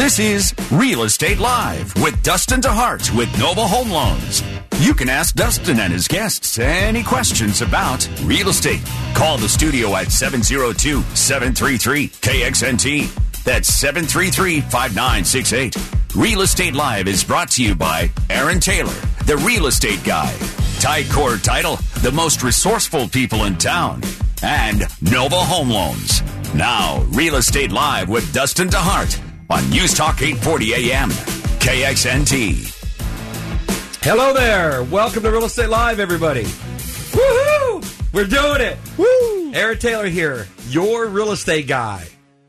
This is Real Estate Live with Dustin DeHart with Nova Home Loans. You can ask Dustin and his guests any questions about real estate. Call the studio at 702 733 KXNT. That's 733 5968. Real Estate Live is brought to you by Aaron Taylor, the real estate guy. Ticor Title, the most resourceful people in town. And Nova Home Loans. Now, Real Estate Live with Dustin DeHart on News Talk 840 AM, KXNT. Hello there. Welcome to Real Estate Live, everybody. Woohoo! We're doing it. Woo! Aaron Taylor here, your real estate guy.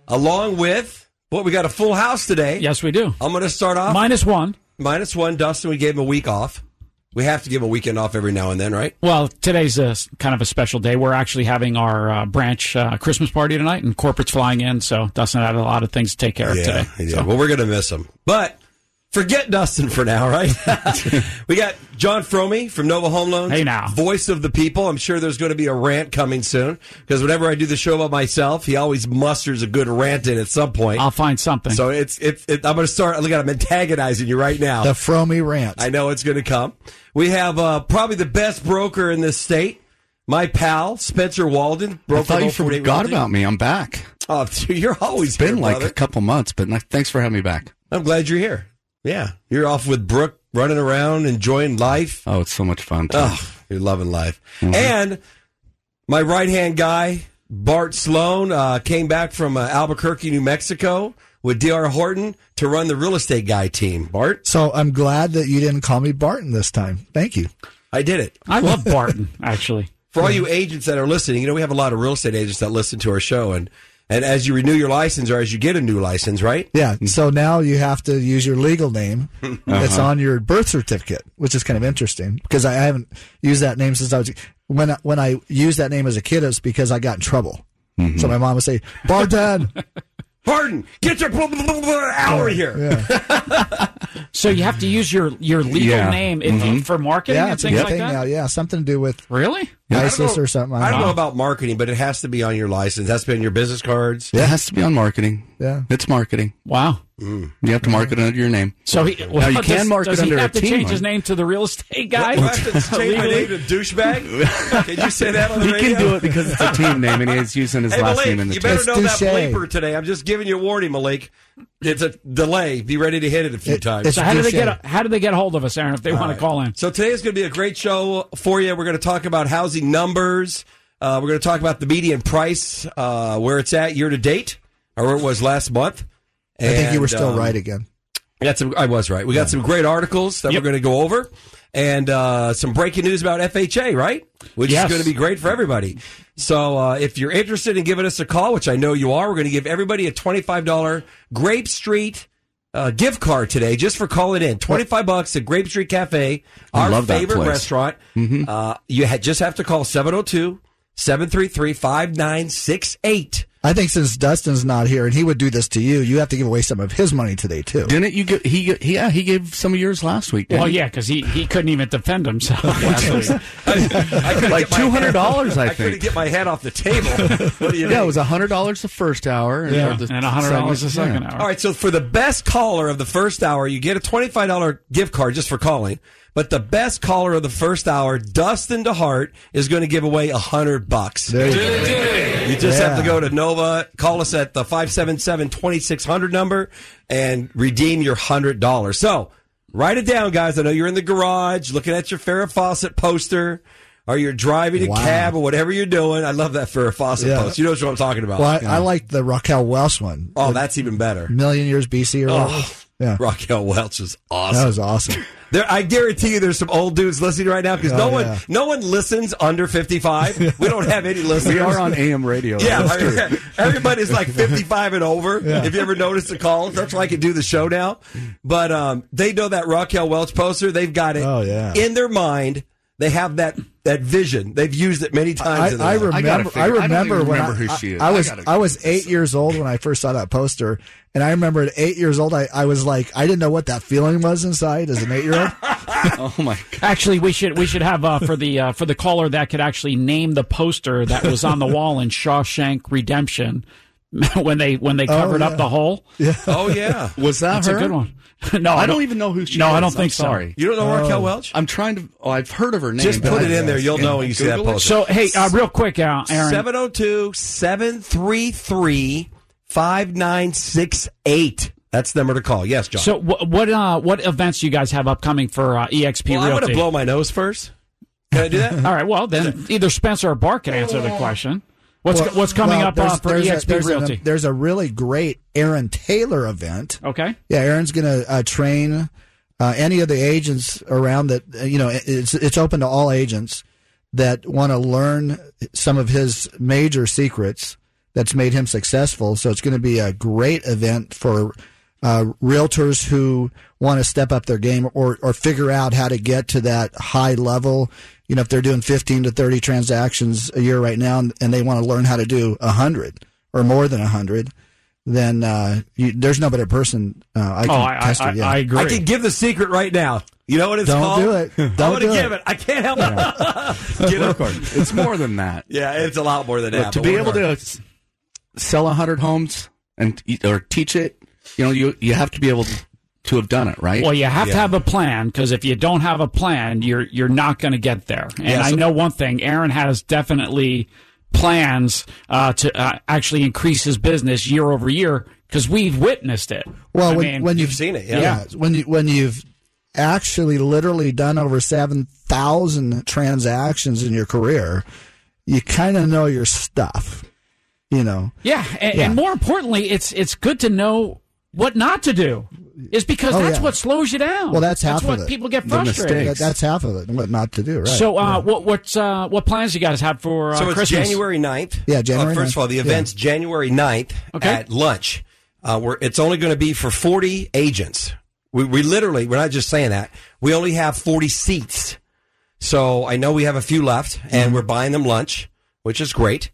Along with, what, we got a full house today. Yes, we do. I'm going to start off. Minus one. Minus one. Dustin, we gave him a week off. We have to give a weekend off every now and then, right? Well, today's a kind of a special day. We're actually having our uh, branch uh, Christmas party tonight, and corporate's flying in, so Dustin had a lot of things to take care of today. Yeah. So- Well, we're going to miss him. But forget Dustin for now, right? we got John Fromey from Nova Home Loans. Hey, now. Voice of the people. I'm sure there's going to be a rant coming soon because whenever I do the show about myself, he always musters a good rant in at some point. I'll find something. so it's, it's, it, I'm going to start. Look at I'm antagonizing you right now. The Fromy rant. I know it's going to come. We have uh, probably the best broker in this state. My pal Spencer Walden. I thought you forgot Realty. about me. I'm back. Oh, you're always It's been here, like brother. a couple months, but thanks for having me back. I'm glad you're here. Yeah, you're off with Brooke, running around, enjoying life. Oh, it's so much fun. too. Oh, you're loving life. Mm-hmm. And my right hand guy, Bart Sloan, uh, came back from uh, Albuquerque, New Mexico, with DR Horton to run the real estate guy team. Bart, so I'm glad that you didn't call me Barton this time. Thank you. I did it. I love Barton, actually. For all you agents that are listening, you know we have a lot of real estate agents that listen to our show, and and as you renew your license or as you get a new license, right? Yeah. So now you have to use your legal name that's uh-huh. on your birth certificate, which is kind of interesting because I haven't used that name since I was when I, when I used that name as a kid. It's because I got in trouble. Mm-hmm. So my mom would say, "Barton." Horton, get your blah, blah, blah, blah, out of here. Yeah. So you have to use your, your legal Yeah. name in, mm-hmm. for marketing Yeah. and It's a things good like thing that? now. Yeah. Something to do with Really? I ISIS know- or something. I don't know. know about marketing, but it has to be on your license. That's been your business cards. It has to be on marketing. Yeah. It's marketing. Wow. Mm. You have to market it under your name. So he, well, you can does, market does he under a have to team, change his name to the real estate guy? Do I have to change my name to douchebag? Can you say that on the He radio? can do it because it's a team name and he's using his Hey, last Malik, name in the you team. better It's know that bleeper today. I'm just giving you a warning, Malik. It's a delay. Be ready to hit it a few It- times. So how do they get a, how do they get hold of us, Aaron, if they want to call in? So today is going to be a great show for you. We're going to talk about housing numbers. Uh, we're going to talk about the median price, uh, where it's at year to date, or where it was last month. I think you were still um, right again. We got some. I was right. We got some great articles that Yep. we're going to go over, and uh, some breaking news about FHA, right? Which Yes. is going to be great for everybody. So uh, if you're interested in giving us a call, which I know you are, we're going to give everybody a twenty-five dollar Grape Street. Uh, gift card today just for calling in. 25 bucks at Grape Street Cafe, our favorite restaurant. Uh, you ha- just have to call 702 733 5968. I think since Dustin's not here and he would do this to you, you have to give away some of his money today too. Didn't you get, he, he, yeah, he gave some of yours last week. didn't Well, he? yeah, because he, he couldn't even defend himself. last week. I couldn't Like get my head- $200, I I couldn't get my head off the table. What do you Yeah, mean? it was $100 the first hour. And, Yeah, or the and $100 the second- second yeah. hour. All right, so for the best caller of the first hour, you get a $25 gift card just for calling. But the best caller of the first hour, Dustin DeHart, is going to give away a hundred bucks. There you go. You just have to go to Nova, call us at the 577-2600 number and redeem your $100. So write it down, guys. I know you're in the garage looking at your Farrah Fawcett poster or you're driving a Wow. cab or whatever you're doing. I love that Farrah Fawcett Yeah. post. You know what I'm talking about. Well, I, I like the Raquel Welch one. oh, The that's even better. million years BC or oh. whatever. Oh, Yeah. Raquel Welch is awesome. That was awesome. There, I guarantee you, there's some old dudes listening right now because no Oh, one, yeah. no one listens under 55. we don't have any listeners. We are on AM radio. Yeah, That's I mean, everybody's like 55 and over. If you ever notice the calls, that's why I can do the show now. But um, they know that Raquel Welch poster. They've got it Oh, yeah. in their mind. They have that that vision. They've used it many times. I, in their I life. I gotta remember. I, I remember even when remember I, who she is. I, I was gotta I was eight years old when I first saw that poster, and I remember at eight years old, I, I was like, I didn't know what that feeling was inside as an eight year old. Oh my god. Actually, we should we should have uh, for the uh, for the caller that could actually name the poster that was on the wall in Shawshank Redemption. when they when they covered up yeah. the hole. Oh yeah. Was that That's her? a good one. no, I don't even know who she No, is. I don't I'm think so. sorry. You don't know Raquel Welch? I'm trying to. Oh, I've heard of her name. Just put it in there. You'll know when you see that Google post. So hey, uh, real quick, uh, Aaron. 702 733 5968. That's the number to call. Yes, John. So what what uh, what events do you guys have upcoming for uh, EXP well, I'm going to blow my nose first. Can I do that? All right, well then either Spencer or Bart can answer the question. What's Well- what's coming well, up uh, there's- for there's a- there's a- there's a really great Aaron Taylor event. okay. Yeah, Aaron's going to uh, train uh, any of the agents around that. uh, You know, it's it's open to all agents that want to learn some of his major secrets that's made him successful. So it's going to be a great event for uh, realtors who want to step up their game or or figure out how to get to that high level. You know, if they're doing 15 to 30 transactions a year right now and, and they want to learn how to do 100 or more than 100, then uh, you, there's no better person uh, I can Oh, I test I, it. Yeah. I, I agree. I can give the secret right now. You know what it's Don't called? do it. I'm Don't going to give it. it. I can't help it. Get it. It's more than that. Yeah, it's a lot more than Look, that. to be able gonna- sell a hundred homes and or teach it, you know, you you have to be able to, to have done it, right? Well, you have Yeah. to have a plan because if you don't have a plan, you're you're not going to get there. And Yeah, I know one thing: Aaron has definitely plans uh, to uh, actually increase his business year over year because we've witnessed it. Well, I when, mean, when you've, you've seen it, yeah. when you when you've actually literally done over seven thousand transactions in your career, you kind of know your stuff. You know, yeah, and, Yeah. and more importantly, it's it's good to know what not to do. Is because Oh, that's yeah. what slows you down. Well, that's half what of it. people get frustrated. that, that's half of it. What not to do, right? So, uh, what what uh, what plans you guys have for uh, So it's Christmas? January 9th. Yeah, January Uh, first of all, the Yeah. event's January 9th Okay. at lunch. Uh, we're, it's only going to be for 40 agents. We, we literally, we're not just saying that. We only have 40 seats. So I know we have a few left, Mm-hmm. and we're buying them lunch, which is great.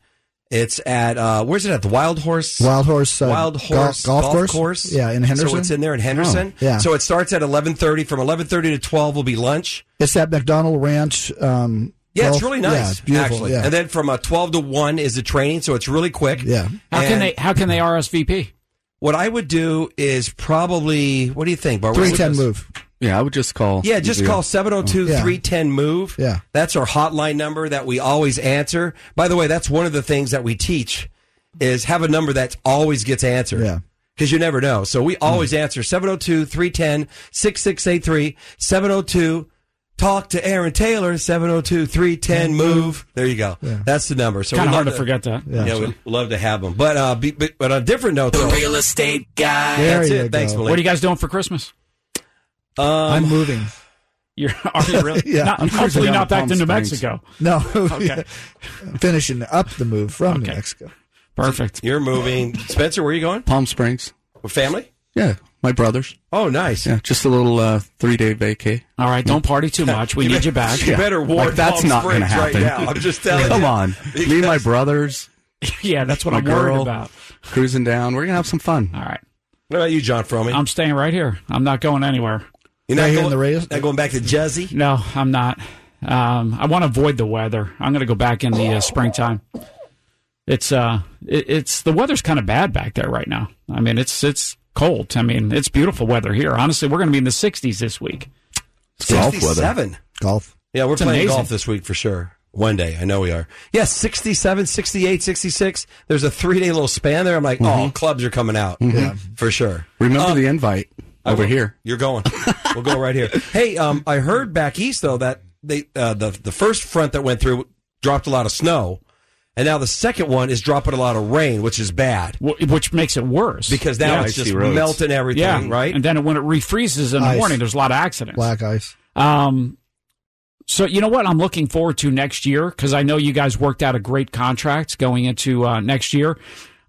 It's at, uh, where's it at? The Wild Horse? Wild Horse, uh, Wild Horse golf, golf course? Yeah, in Henderson. So it's in there in Henderson. Oh, yeah. So it starts at 11:30. From 11:30 to 12 will be lunch. It's at McDonald Ranch. Um, Yeah, it's really nice. Yeah, it's beautiful. Actually. Yeah. And then from uh, 12 to 1 is the training, so it's really quick. yeah. How can they how can they RSVP? What I would do is probably, what do you think, Barbara? Three ten move. Yeah, I would just call. Yeah, just call 702 310 MOVE. Yeah. That's our hotline number that we always answer. By the way, that's one of the things that we teach is have a number that always gets answered. Yeah. Because you never know. So we always answer 702 310 6683 702 Talk to Aaron Taylor 702 310 MOVE. There you go. That's the number. So Kind we'd of hard love to forget that. Yeah, we'd love to have them. But, uh, be, but, but on a different note, though, Real estate guy. There that's you it. Thanks. Malik. What are you guys doing for Christmas? Um, I'm moving. You're are you really? Yeah. Not, I'm hopefully not back to to New Mexico. No, Okay. finishing up the move from New Mexico. Perfect. You're moving. Spencer, where are you going? Palm Springs. With family? Yeah, my brothers. Oh, nice. Yeah, just a little uh, three day vacay. All right, don't party too much. We need you back. You better warn Like, that's Palm not going to happen. right now. I'm just telling Come you. on, me and my brothers yeah, that's what My I'm worried about. cruising down. We're gonna have some fun. All right, What about you, John Fromy? I'm staying right here. I'm not going anywhere. You're Right here in going, the Reyes? not going back to Jersey? No, I'm not. Um, I want to avoid the weather. I'm going to go back in the uh, springtime. It's uh, it, it's the weather's kind of bad back there right now. I mean, it's it's cold. I mean, it's beautiful weather here. Honestly, we're going to be in the 60s this week. It's golf weather. 67. Golf. Yeah, we're It's playing amazing. golf this week for sure. One day. I know we are. Yes, 67, 68, 66. There's a three day little span there. I'm like, oh, clubs are coming out. Yeah. For sure. Remember the invite over will. here. You're going. we'll go right here. Hey, um, I heard back east though that they uh, the the first front that went through dropped a lot of snow, and now the second one is dropping a lot of rain, which is bad wh- which makes it worse because now Yeah. it's just roads. melting everything. yeah, right. And then when it refreezes in the morning, there's a lot of accidents. Black ice. Um, so you know what I'm looking forward to next year because I know you guys worked out a great contract going into uh, next year.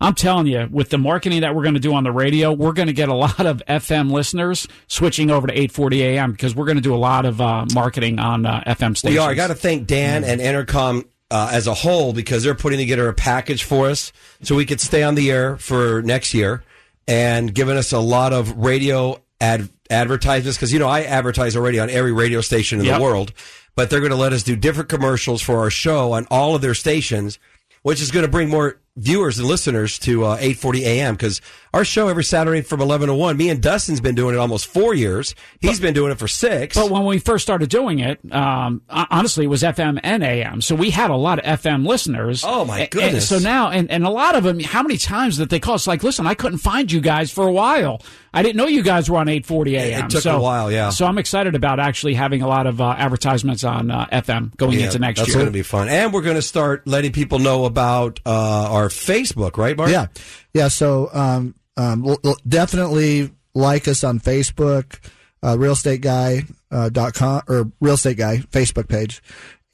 I'm telling you, with the marketing that we're going to do on the radio, we're going to get a lot of FM listeners switching over to 840 AM because we're going to do a lot of uh, marketing on uh, FM stations. We are. I got to thank Dan and Entercom uh, as a whole because they're putting together a package for us so we could stay on the air for next year and giving us a lot of radio ad- advertisements because you know I advertise already on every radio station in Yep. the world, but they're going to let us do different commercials for our show on all of their stations, which is going to bring more viewers and listeners to uh, 8:40 a.m. because our show every Saturday from 11 to 1. Me and Dustin's been doing it almost four years. He's been doing it for six. But when we first started doing it, um, honestly, it was FM and AM. So we had a lot of FM listeners. Oh, my A- and goodness. so now, and, and a lot of them, how many times that they call us like, listen, I couldn't find you guys for a while. I didn't know you guys were on 840 AM. it took so, a while, yeah. So I'm excited about actually having a lot of uh, advertisements on uh, FM going Yeah, into next that's year. going to be fun, and we're going to start letting people know about uh, Facebook, right, Mark? Yeah, yeah. So um, um, l- l- definitely like us on Facebook, uh, real estate guy uh, dot com or real estate guy Facebook page,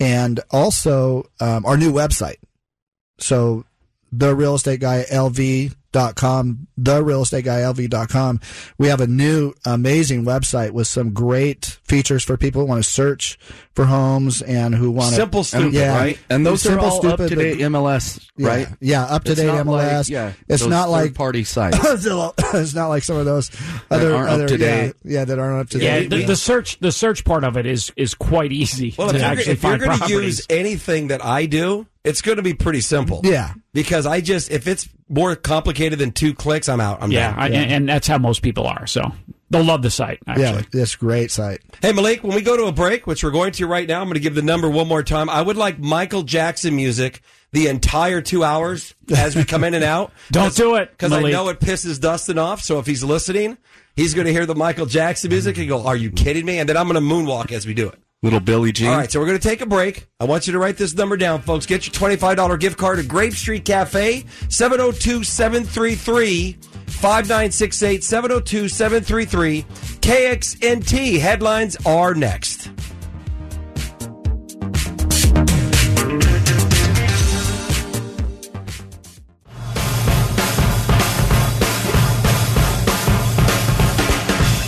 and also um, our new website. So the real estate guy LV dot com the real estate guy lv dot com we have a new amazing website with some great features for people who want to search for homes and who want to Simple, stupid, right? And those Simple, are all stupid, up to date MLS, right? yeah up to It's date not like- mls yeah, it's those not like party sites. it's not like some of those other aren't up other to date. Yeah, yeah, that aren't up to Yeah, date. the, the search the search part of it is is quite easy Well, to if you're, actually if you're find going to use anything that I do, it's going to be pretty simple. Yeah. Because I just, if it's more complicated than two clicks, I'm out. I'm yeah. I, and, and that's how most people are. So they'll love the site. Actually. yeah, this great site. Hey, Malik, when we go to a break, which we're going to right now, I'm going to give the number one more time. I would like Michael Jackson music the entire two hours as we come in and out. Don't do it, Because I know it pisses Dustin off. So if he's listening, he's going to hear the Michael Jackson music and go, Are you kidding me? And then I'm going to moonwalk as we do it. Little Billie Jean. All right, so we're going to take a break. I want you to write this number down, folks. Get your $25 gift card at Grape Street Cafe, 702 733 5968, 702 733 KXNT. Headlines are next.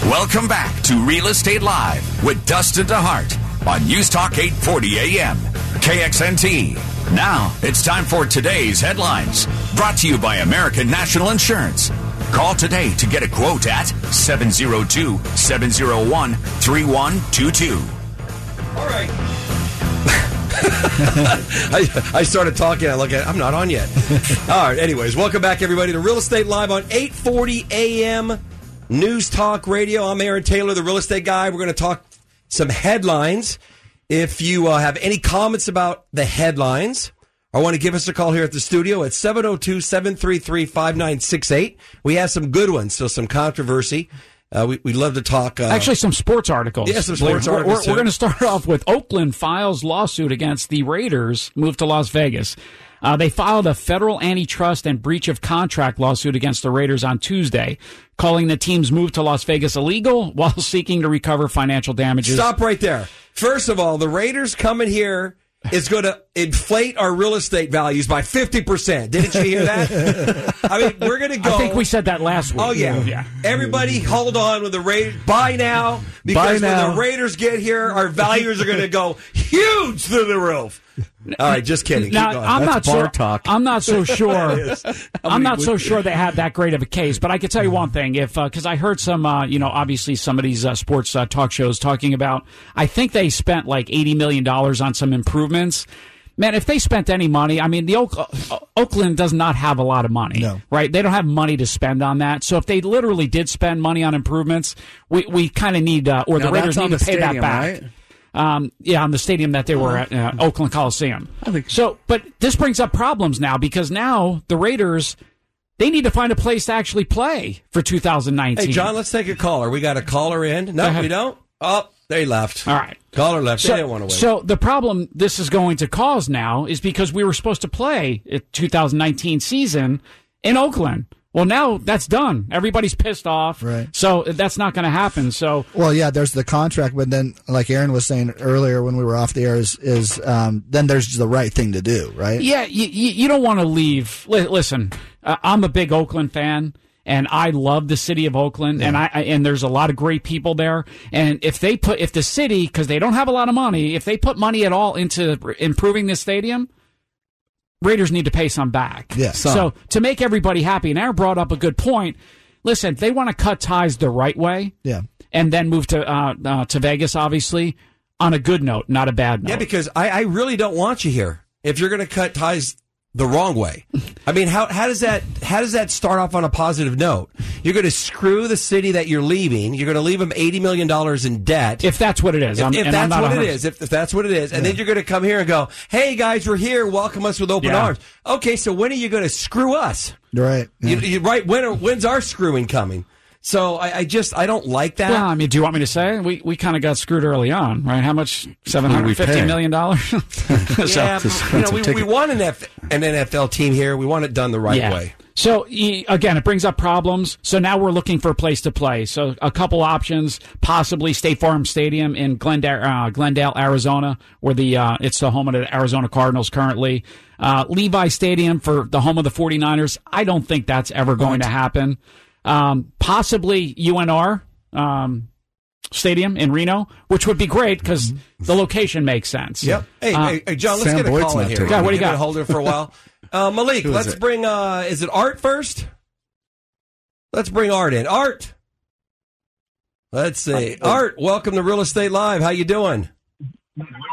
Welcome back to Real Estate Live with Dustin DeHart on News Talk 840 AM, KXNT. Now it's time for today's headlines, brought to you by American National Insurance. Call today to get a quote at 702 701 3122. All right. I, I started talking. I look at. I'm not on yet. All right. Anyways, welcome back, everybody, to Real Estate Live on 8:40 a.m. News Talk Radio. I'm Aaron Taylor, the real estate guy. We're going to talk some headlines. If you uh, have any comments about the headlines, or want to give us a call here at the studio at 702 733 5968. We have some good ones, so some controversy. Uh, we, we love to talk. Uh, Actually, some sports articles. Yeah, some sports We're- articles, We're, we're going to start off with Oakland files lawsuit against the Raiders move to Las Vegas. Uh, they filed a federal antitrust and breach of contract lawsuit against the Raiders on Tuesday, calling the team's move to Las Vegas illegal while seeking to recover financial damages. Stop right there. First of all, the Raiders coming here is going to inflate our real estate values by 50%. Didn't you hear that? I mean, we're going to go. I think we said that last week. Oh, yeah. yeah. Everybody hold on with the Raiders. Buy now. Because Buy when the Raiders get here, our values are going to go huge through the roof. All right, just kidding. Now. I'm That's not bar so, talk. I'm not so sure. I'm not so sure they had that great of a case, but I can tell you one thing: if because I heard some, uh, you know, obviously some of these uh, sports uh, talk shows talking about, I think they spent like eighty million dollars on some improvements. Man, if they spent any money, I mean, the Oak, uh, Oakland does not have a lot of money, No. right? They don't have money to spend on that. So if they literally did spend money on improvements, we we kind of need, uh, or the Raiders need to pay that back. right? Um, yeah, on the stadium that they were at, uh, Oakland Coliseum. I think- so. But this brings up problems now because now the Raiders they need to find a place to actually play for 2019. hey, John, let's take a caller. We got a caller in. No, we don't. Oh, they left. All right. Caller left. So, they didn't want to wait. so the problem this is going to cause now is because we were supposed to play a 2019 season in Oakland. Well, now that's done. Everybody's pissed off. Right. So that's not going to happen. So Well, yeah, there's the contract, but then, like Aaron was saying earlier when we were off the air, is, is um, then there's the right thing to do, right? Yeah, you, you, you don't want to leave. Li- listen, uh, I'm a big Oakland fan, and I love the city of Oakland, and I, I and there's a lot of great people there. And if they put, if the city, because they don't have a lot of money, if they put money at all into improving the stadium, Raiders need to pay some back. Yeah, So to make everybody happy, and Aaron brought up a good point. Listen, they want to cut ties the right way. Yeah. And then move to uh, uh, to Vegas, obviously, on a good note, not a bad note. Yeah, because I, I really don't want you here. If you're going to cut ties the wrong way. I mean, how how does that how does that start off on a positive note? You're going to screw the city that you're leaving. You're going to leave them eighty million dollars in debt. If that's what it is, If, I'm, if and I'm that's not what it 100 is, if, if that's what it is, and then you're going to come here and go, "Hey guys, we're here. Welcome us with open Yeah. arms." Okay, so when are you going to screw us? Right. You, you, right? When are, when's our screwing coming? So I, I just I don't like that. Well, I mean, do you want me to say we we kind of got screwed early on, right? How much? Seven hundred fifty pay? million dollars. yeah, you know, we, we want an, F, an NFL team here. We want it done the right way. So again, it brings up problems. So now we're looking for a place to play. So a couple options, possibly State Farm Stadium in Glendale, uh, Glendale, Arizona, where the uh, it's the home of the Arizona Cardinals currently. Uh, Levi Stadium for the home of the 49ers. I don't think that's ever going to happen. Um, possibly UNR. Um, Stadium in Reno, which would be great because the location makes sense. Yep. Hey, Uh, hey, hey, John, let's Sam get a Boyd's call in not here. taking it. what do you Give it got? a Hold it for a while. Uh, Malik, Who is let's it? bring. Uh, is it Art first? Let's bring Art in. Art. Let's see. Art, welcome to Real Estate Live. How you doing?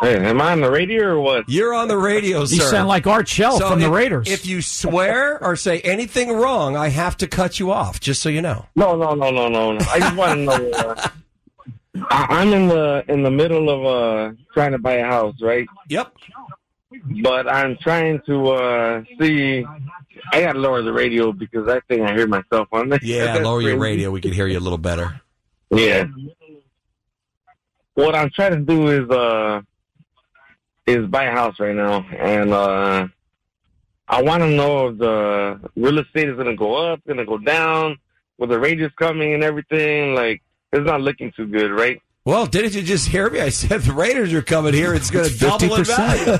Hey, am I on the radio or what? You're on the radio, sir. You sound like Art Shell So from the if- Raiders. If you swear or say anything wrong, I have to cut you off. Just so you know. No, no, no, no, no. no. I just want to know. Uh, I, I'm in the in the middle of uh trying to buy a house, right? Yep. But I'm trying to uh see. I got to lower the radio because I think I hear myself on there. Yeah, That's lower your radio. We can hear you a little better. Yeah. What I'm trying to do is uh is buy a house right now, and uh I want to know if the real estate is going to go up, going to go down, with the Raiders coming and everything. Like it's not looking too good, right? Well, didn't you just hear me? I said the Raiders are coming here. It's going to double in value.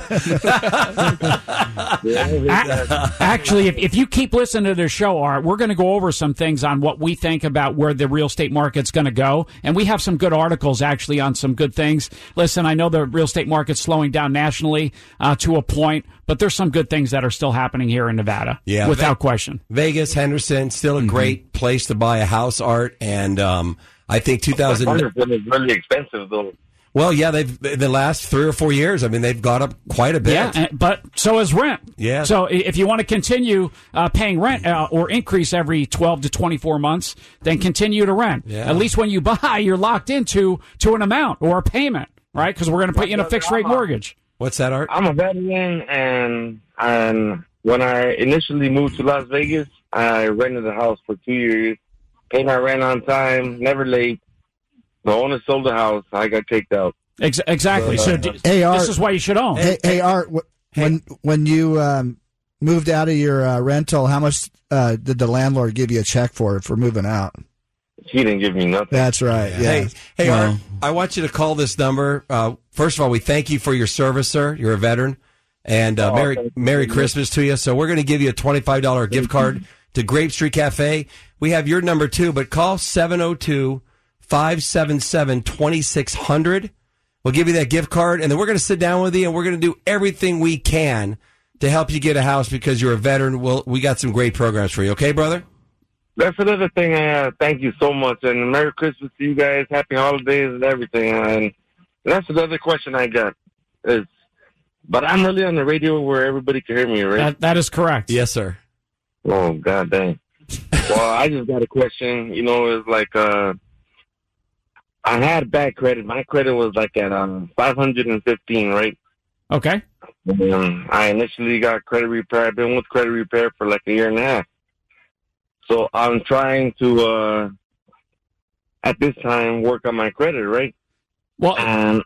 A- Actually, if, if you keep listening to the show, Art, we're going to go over some things on what we think about where the real estate market's going to go. And we have some good articles actually on some good things. Listen, I know the real estate market's slowing down nationally uh, to a point, but there's some good things that are still happening here in Nevada. Yeah. Without question. Vegas, Henderson, still a Mm-hmm. great place to buy a house, Art. And um, I think 2000. Henderson is really expensive though. Well, yeah, they've in the last three or four years. I mean, they've gone up quite a bit. Yeah, but so is rent. Yeah. So if you want to continue uh, paying rent uh, or increase every 12 to 24 months, then continue to rent. Yeah. At least when you buy, you're locked into to an amount or a payment, right? Because we're going to put you in a fixed rate mortgage. What's that, Art? I'm a veteran, and and when I initially moved to Las Vegas, I rented a house for two years, paid my rent on time, never late. The owner sold the house. I got kicked out. Ex- exactly. So d- Hey, Art. this is why you should own. Hey, hey Art, wh- when when you um, moved out of your uh, rental, how much uh, did the landlord give you a check for for moving out? She didn't give me nothing. That's right. Yeah. Hey, hey, Well- Art. I want you to call this number. Uh, first of all, we thank you for your service, sir. You're a veteran, and uh, Oh, Merry. Merry Christmas to you. So we're going to give you a twenty five dollar gift card to Grape Street Cafe. We have your number too, but call 702 577 2600. We'll give you that gift card, and then we're going to sit down with you, and we're going to do everything we can to help you get a house because you're a veteran. We'll, we got some great programs for you. Okay, brother? That's another thing. I uh, thank you so much, and Merry Christmas to you guys. Happy holidays and everything. And that's another question I got. Is, but I'm really on the radio where everybody can hear me, right? That, that is correct. Yes, sir. Oh god dang. Well, I just got a question. You know, it's like uh I had bad credit. My credit was like at um five hundred and fifteen, right? Okay. Um, I initially got credit repair. I've been with credit repair for like a year and a half. So I'm trying to uh at this time work on my credit, right? Well, And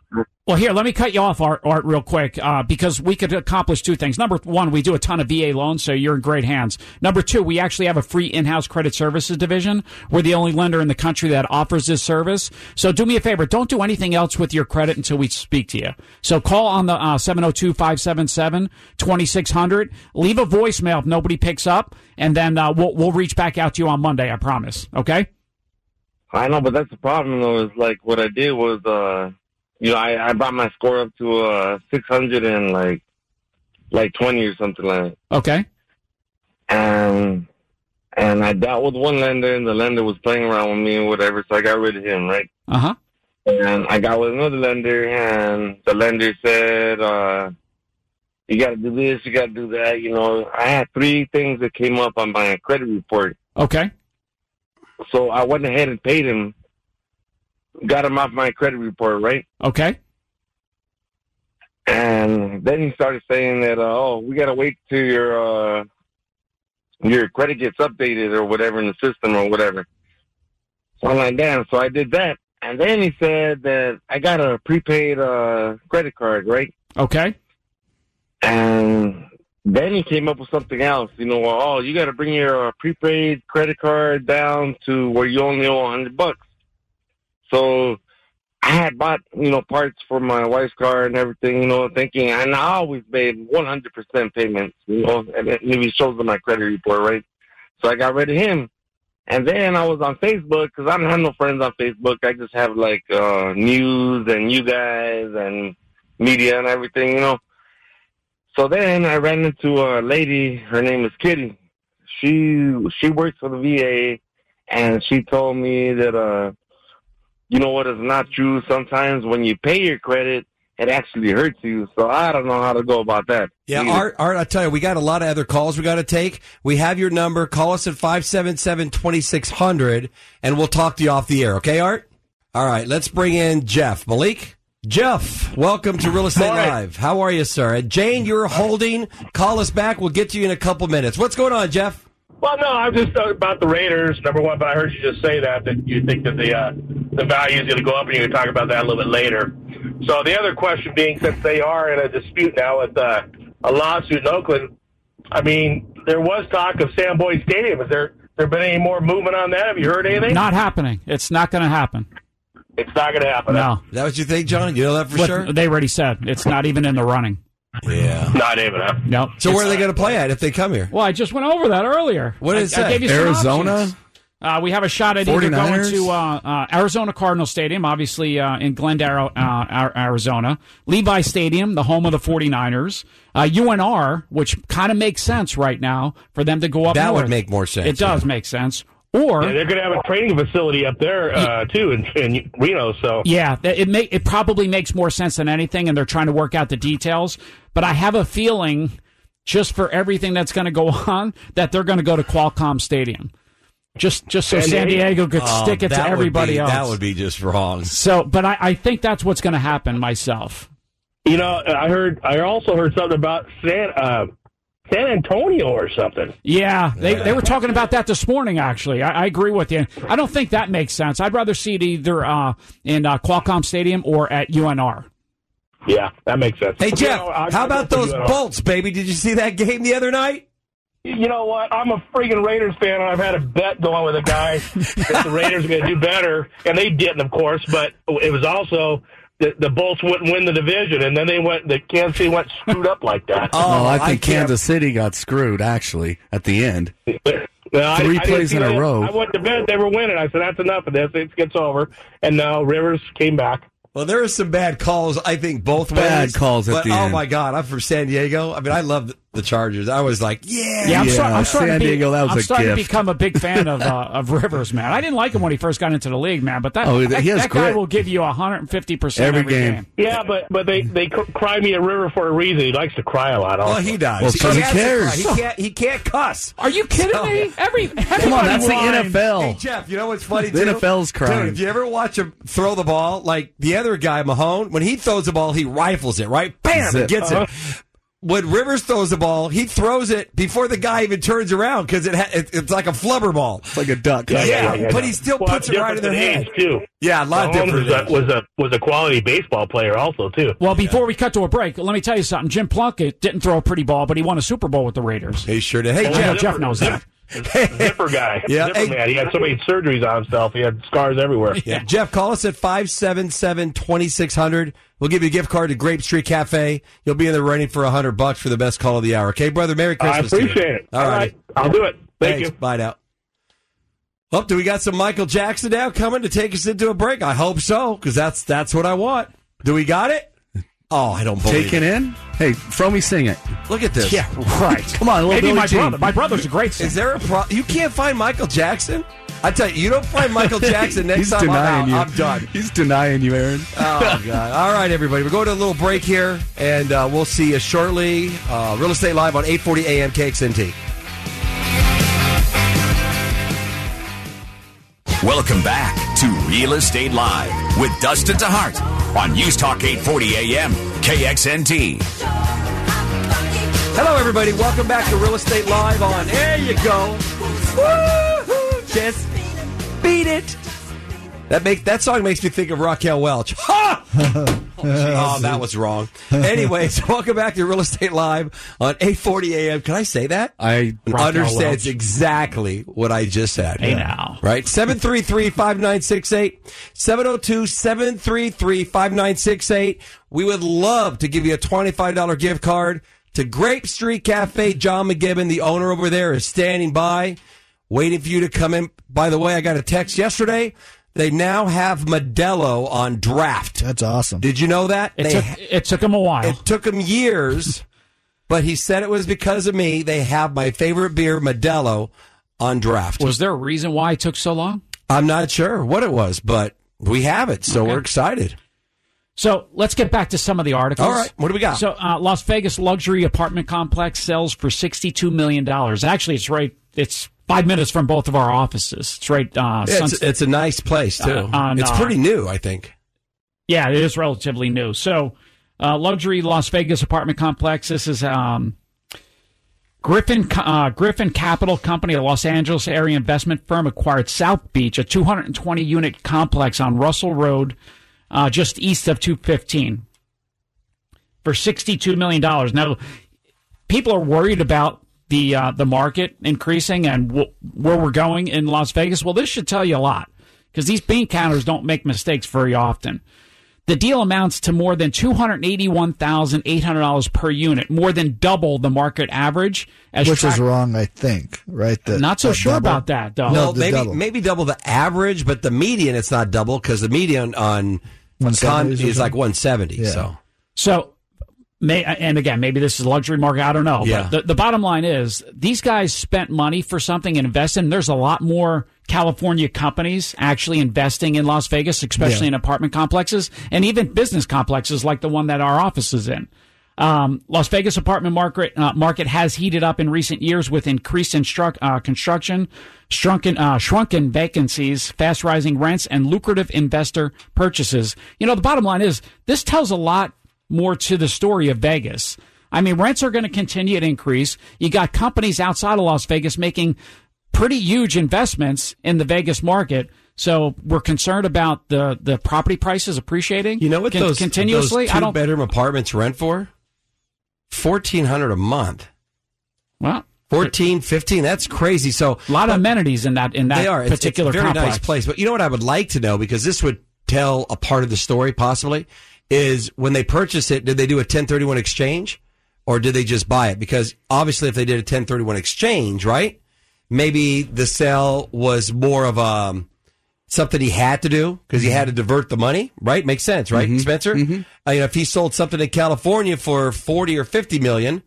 Well, here, let me cut you off, Art, Art real quick, uh, because we could accomplish two things. Number one, we do a ton of VA loans, so you're in great hands. Number two, we actually have a free in-house credit services division. We're the only lender in the country that offers this service. So do me a favor, don't do anything else with your credit until we speak to you. So call on the uh, 702-577-2600. Leave a voicemail if nobody picks up, and then uh, we'll, we'll reach back out to you on Monday, I promise. Okay? I know, but that's the problem though. Is like what I did was, uh, you know, I, I brought my score up to uh six hundred and like, like twenty or something like that. Okay? And and I dealt with one lender, and the lender was playing around with me and whatever, so I got rid of him, right? Uh-huh. And I got with another lender, and the lender said, uh, you got to do this, you got to do that. You know, I had three things that came up on my credit report. Okay. So I went ahead and paid him, got him off my credit report, right? Okay. And then he started saying that, uh, oh, we got to wait till your uh, your credit gets updated or whatever in the system or whatever. So I'm like, damn. So I did that. And then he said that I got a prepaid uh, credit card, right? Okay. And then he came up with something else. You know, oh, you got to bring your uh, prepaid credit card down to where you only owe a hundred bucks. So I had bought, you know, parts for my wife's car and everything, you know, thinking, and I always made 100% payments, you know, and it maybe shows on my credit report, right? So I got rid of him. And then I was on Facebook because I don't have no friends on Facebook. I just have like uh news and you guys and media and everything, you know. So then I ran into a lady. Her name is Kitty. She she works for the VA, and she told me that uh, you know what is not true. Sometimes when you pay your credit, it actually hurts you. So I don't know how to go about that. Yeah, either. Art, Art, I tell you, we got a lot of other calls we got to take. We have your number. Call us at 577-2600 and we'll talk to you off the air. Okay, Art? All right, let's bring in Jeff. Malik? Jeff, welcome to Real Estate Morning. Live. How are you, sir? And Jane, you're holding. Call us back. We'll get to you in a couple minutes. What's going on, Jeff? Well, no, I'm just uh, about the Raiders. Number one, but I heard you just say that that you think that the uh, the value is going to go up, and you can talk about that a little bit later. So the other question being, since they are in a dispute now with uh, a lawsuit in Oakland, I mean, there was talk of Sam Boyd Stadium. Has there there been any more movement on that? Have you heard anything? Not happening. It's not going to happen. It's not going to happen. No. Is that what you think, John? You know that for What- sure? They already said it's not even in the running. Yeah. Not even. Huh? No. So where are they going to play at if they come here? Well, I just went over that earlier. What did I, it say? I gave you some Arizona? Uh, we have a shot at either going 49ers? to uh, uh, Arizona Cardinal Stadium, obviously uh, in Glendale, uh, Arizona. Levi Stadium, the home of the 49ers. Uh, UNR, which kind of makes sense right now for them to go up That would make more sense, It does yeah. make sense. Or Yeah, they're going to have a training facility up there uh, too in, in Reno. So Yeah, it may, it probably makes more sense than anything, and they're trying to work out the details. But I have a feeling, just for everything that's going to go on, that they're going to go to Qualcomm Stadium, just just so San San Diego? Diego could Oh, stick it to everybody be- else. That would be just wrong. so, but I, I think that's what's going to happen myself. You know, I heard. I also heard something about San uh, San Antonio or something. Yeah, they, they were talking about that this morning. Actually, I, I agree with you. I don't think that makes sense. I'd rather see it either uh, in uh, Qualcomm Stadium or at UNR. Yeah, that makes sense. Hey, You Jeff, know, I- how I about those UNR. Bolts, baby? Did you see that game the other night? You know what? I'm a freaking Raiders fan, and I've had a bet going with a guy that the Raiders are going to do better, and they didn't, of course. But it was also the, the Bolts wouldn't win the division, and then they went. The Kansas City went screwed up like that. Oh, oh, I think can't- Kansas City got screwed actually at the end. Well, Three I plays see in a that. row. I went to bed. They were winning. I said, "That's enough of this. It gets over." And now Rivers came back. Well, there were some bad calls. I think both Bad ways. calls at but, the oh end. my god, I'm from San Diego. I mean, I love the, the Chargers. I was like, yeah, Yeah, I'm, Yeah, start, I'm starting San to be, Diego, that was I'm a starting to become a big fan of uh, of Rivers, man. I didn't like him when he first got into the league, man. But that Oh, he that, has that guy will give you 150 percent Every every game. game. Yeah, but but they they cry me a river for a reason. He likes to cry a lot. Also. Well, he does. Well, 'cause he has to cares. He can't. He can't cuss. Are you kidding So- me? Every Come on, that's the. NFL. Hey Jeff, you know what's funny? The too? NFL's crying. Dude, if you ever watch him throw the ball, like the other guy, Mahomes, when he throws the ball, he rifles it right, bam, Zip. and gets it. When Rivers throws the ball, he throws it before the guy even turns around because it, ha- it it's like a flubber ball. It's like a duck. Yeah, but he still Well, puts it right in their than hand. too. Yeah, a lot Mahomes different. Was a, was a was a quality baseball player also too. Well, before we cut to a break, let me tell you something. Jim Plunkett didn't throw a pretty ball, but he won a Super Bowl with the Raiders. He sure did. Hey, I know Jeff. Jeff knows that. Zipper guy, Yeah, zipper hey- man. He had so many surgeries on himself. He had scars everywhere. Yeah. Jeff, call us at 577-2600. We'll give you a gift card to Grape Street Cafe. You'll be in the running for a hundred bucks for the best call of the hour. Okay, brother? Merry I Christmas. to you. appreciate it. All right. I'll do it. Thank Thanks. you. Bye now. Well, do we got some Michael Jackson now coming to take us into a break? I hope so, because that's that's what I want. Do we got it? Oh, I don't believe Taken it. in? Hey, Fromy, sing it. Look at this. Yeah, right. Come on, a little Maybe Billie my Jean. brother. My brother's a great singer. Is there a pro? You can't find Michael Jackson? I tell you, you don't find Michael Jackson next He's time. I'm, out. denying you. I'm done. He's denying you, Aaron. Oh God! All right, everybody, we're going to a little break here, and uh, we'll see you shortly. Uh, Real Estate Live on 8:40 a.m. KXNT. Welcome back to Real Estate Live with Dustin DeHart on News Talk 840 AM KXNT. Hello, everybody. Welcome back to Real Estate Live on. There you go. Woo-hoo. Just beat it. That make that song makes me think of Raquel Welch. Ha! Oh, oh, that was wrong. Anyways, welcome back to Real Estate Live on 8:40 a.m. Can I say that? I understands exactly what I just said. Hey, now. Right? 733-5968. 702-733-5968. We would love to give you a $25 gift card to Grape Street Cafe. John McGibbon, the owner over there, is standing by, waiting for you to come in. By the way, I got a text yesterday. They now have Modelo on draft. That's awesome. Did you know that? It They took it took him a while. it took him years, but he said it was because of me. They have my favorite beer, Modelo, on draft. Was there a reason why it took so long? I'm not sure what it was, but we have it, so Okay. we're excited. So let's get back to some of the articles. All right, what do we got? So uh, Las Vegas luxury apartment complex sells for sixty-two million dollars. Actually, it's right. It's five minutes from both of our offices. It's right. Uh, Yeah, it's, Sunset- it's a nice place too. Uh, on, it's uh, pretty new, I think. Yeah, it is relatively new. So, uh, luxury Las Vegas apartment complex. This is um, Griffin uh, Griffin Capital Company, a Los Angeles area investment firm, acquired South Beach, a 220 unit complex on Russell Road, uh, just east of 215, for 62 million dollars. Now, people are worried about the uh, the market increasing and w- where we're going in Las Vegas. Well, this should tell you a lot because these bean counters don't make mistakes very often. The deal amounts to more than two hundred eighty-one thousand eight hundred dollars per unit, more than double the market average. As Which is wrong, I think. Right? The- Not so that sure double. about that, though. No, well, maybe double. maybe double the average, but the median it's not double because the median on 170s con is like 170. Yeah. So So, may, and again, maybe this is luxury market. I don't know. Yeah. But the, the bottom line is these guys spent money for something and invested. And there's a lot more California companies actually investing in Las Vegas, especially Yeah. in apartment complexes and even business complexes like the one that our office is in. Um, Las Vegas apartment market uh, market has heated up in recent years with increased instru- uh, construction, shrunken uh, shrunken vacancies, fast rising rents, and lucrative investor purchases. You know, the bottom line is this tells a lot more to the story of Vegas. I mean, rents are going to continue to increase. You got companies outside of Las Vegas making pretty huge investments in the Vegas market. So we're concerned about the, the property prices appreciating. you know what con- those continuously. those I don't. bedroom apartments rent for? Fourteen hundred a month. Well, 14, 15, That's crazy. So a lot of amenities in that in that they are It's- particular it's a very complex. nice place. But you know what I would like to know because this would tell a part of the story possibly is when they purchased it, did they do a 1031 exchange or did they just buy it? Because obviously, if they did a 1031 exchange, right? Maybe the sale was more of um something he had to do because he had to divert the money, right? Makes sense, right, Spencer? Uh, you know, if he sold something in California for 40 or 50 million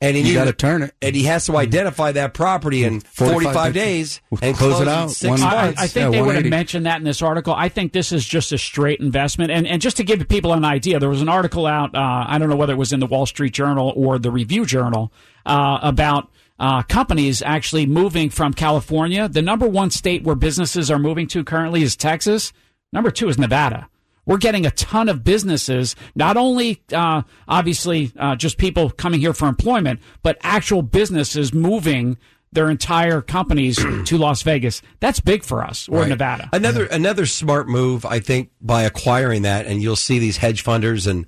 and he You gotta turn it. and he has to identify that property in 45, 45 days and close close, it in out. six One- I, months. I think Yeah, they would have mentioned that in this article. I think this is just a straight investment. And and just to give people an idea, there was an article out. Uh, I don't know whether it was in the Wall Street Journal or the Review Journal uh, about. Uh, companies actually moving from California. The number one state where businesses are moving to currently is Texas. Number two is Nevada. We're getting a ton of businesses, not only uh, obviously uh, just people coming here for employment, but actual businesses moving their entire companies to Las Vegas. That's big for us or Right. Nevada. Another another smart move, I think, by acquiring that, and you'll see these hedge funders and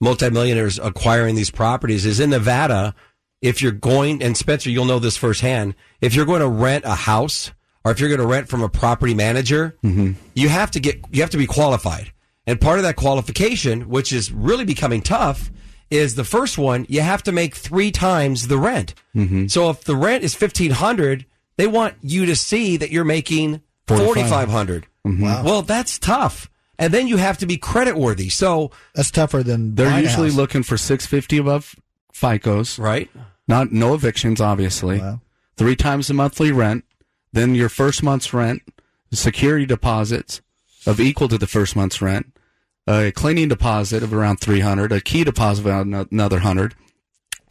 multimillionaires acquiring these properties is in Nevada. If you're going, and Spencer, you'll know this firsthand. If you're going to rent a house, or if you're going to rent from a property manager, you have to get you have to be qualified. And part of that qualification, which is really becoming tough, is the first one you have to make three times the rent. Mm-hmm. So if the rent is fifteen hundred, they want you to see that you're making forty five hundred. Mm-hmm. Wow. Well, that's tough. And then you have to be credit worthy. So That's tougher than They're usually house. looking for 650 above FICOs. right, Not no evictions, obviously. Wow. Three times the monthly rent. then your first month's rent, security deposits of equal to the first month's rent, a cleaning deposit of around 300, a key deposit of another 100.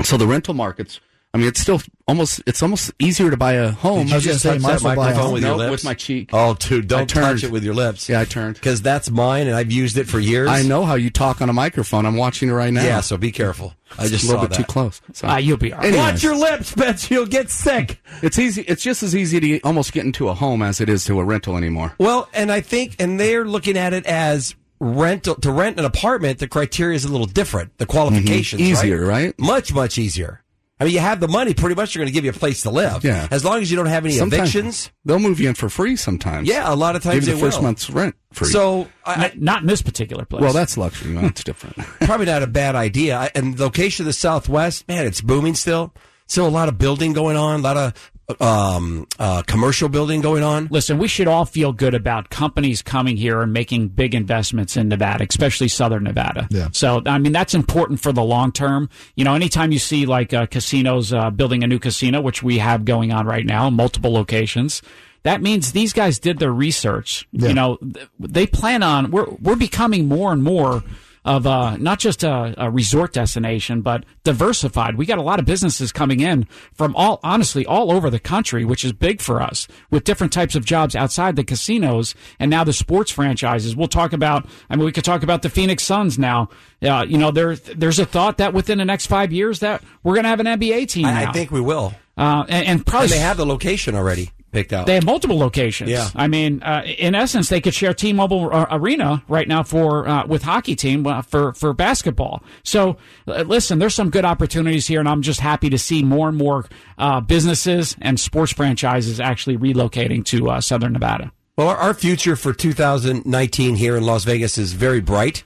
So the rental markets, I mean, it's still almost, it's almost easier to buy a home. Did you just touch that microphone with your lips? with my cheek. Oh, dude, don't touch it with your lips. Yeah, I turned. Because that's mine, and I've used it for years. I know how you talk on a microphone. I'm watching it right now. Yeah, so be careful. I just a little saw bit too close. So. Uh, you'll be all right. Anyways. Watch your lips, Betsy. You'll get sick. It's easy. It's just as easy to almost get into a home as it is to a rental anymore. Well, and I think, and they're looking at it as rental to rent an apartment. The criteria is a little different. The qualifications Mhm. Easier, right? Much, much easier. I mean, you have the money. Pretty much, they're going to give you a place to live. Yeah. As long as you don't have any Sometimes evictions. They'll move you in for free sometimes. Yeah, a lot of times Give you they the first will. month's rent free. So, I, I, Not, not in this particular place. well, that's luxury. That's different. probably not a bad idea. And location of the Southwest, man, it's booming still. Still a lot of building going on. A lot of um, uh, commercial building going on. Listen, we should all feel good about companies coming here and making big investments in Nevada, especially Southern Nevada. Yeah. So, I mean, that's important for the long term. You know, anytime you see like uh, casinos uh, building a new casino, which we have going on right now, multiple locations. That means these guys did their research. Yeah. You know, they plan on. We're we're becoming more and more of uh, not just a, a resort destination, but diversified. We got a lot of businesses coming in from all, honestly, all over the country, which is big for us with different types of jobs outside the casinos and now the sports franchises. We'll talk about, I mean, we could talk about the Phoenix Suns now. Uh, you know, there, there's a thought that within the next five years that we're going to have an NBA team I. I think we will. uh, and, and probably And they have the location already picked out. they have multiple locations. Yeah. I mean, uh, in essence, they could share T-Mobile uh, Arena right now for uh, with hockey team uh, for for basketball. So, uh, listen, there's some good opportunities here, and I'm just happy to see more and more uh, businesses and sports franchises actually relocating to uh, Southern Nevada. Well, our, future for 2019 here in Las Vegas is very bright.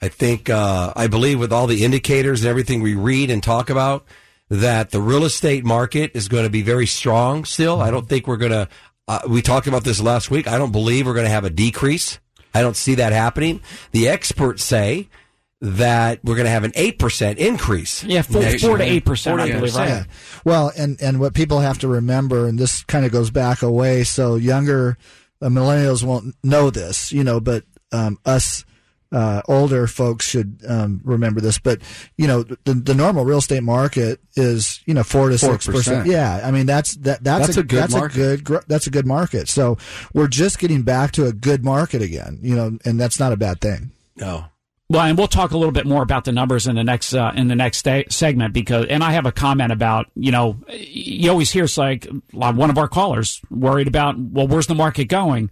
I think, uh, I believe with all the indicators and everything we read and talk about, that the real estate market is going to be very strong still. I don't think we're going to, uh, we talked about this last week. I don't believe we're going to have a decrease. I don't see that happening. The experts say that we're going to have an 8% increase. Yeah, four, next four to year. eight percent, I believe. Right? Yeah. Well, and and what people have to remember, and this kind of goes back away, so younger uh, millennials won't know this, you know, but um, us uh, older folks should um, remember this. But you know, the, the normal real estate market is you know four to six 4%. Yeah, I mean that's that that's, That's a good that's market. a good that's a good market. So we're just getting back to a good market again, you know, and that's not a bad thing. No. Well, and we'll talk a little bit more about the numbers in the next uh, in the next sta- segment because, and I have a comment about you know, you always hear it's like one of our callers worried about well, where's the market going?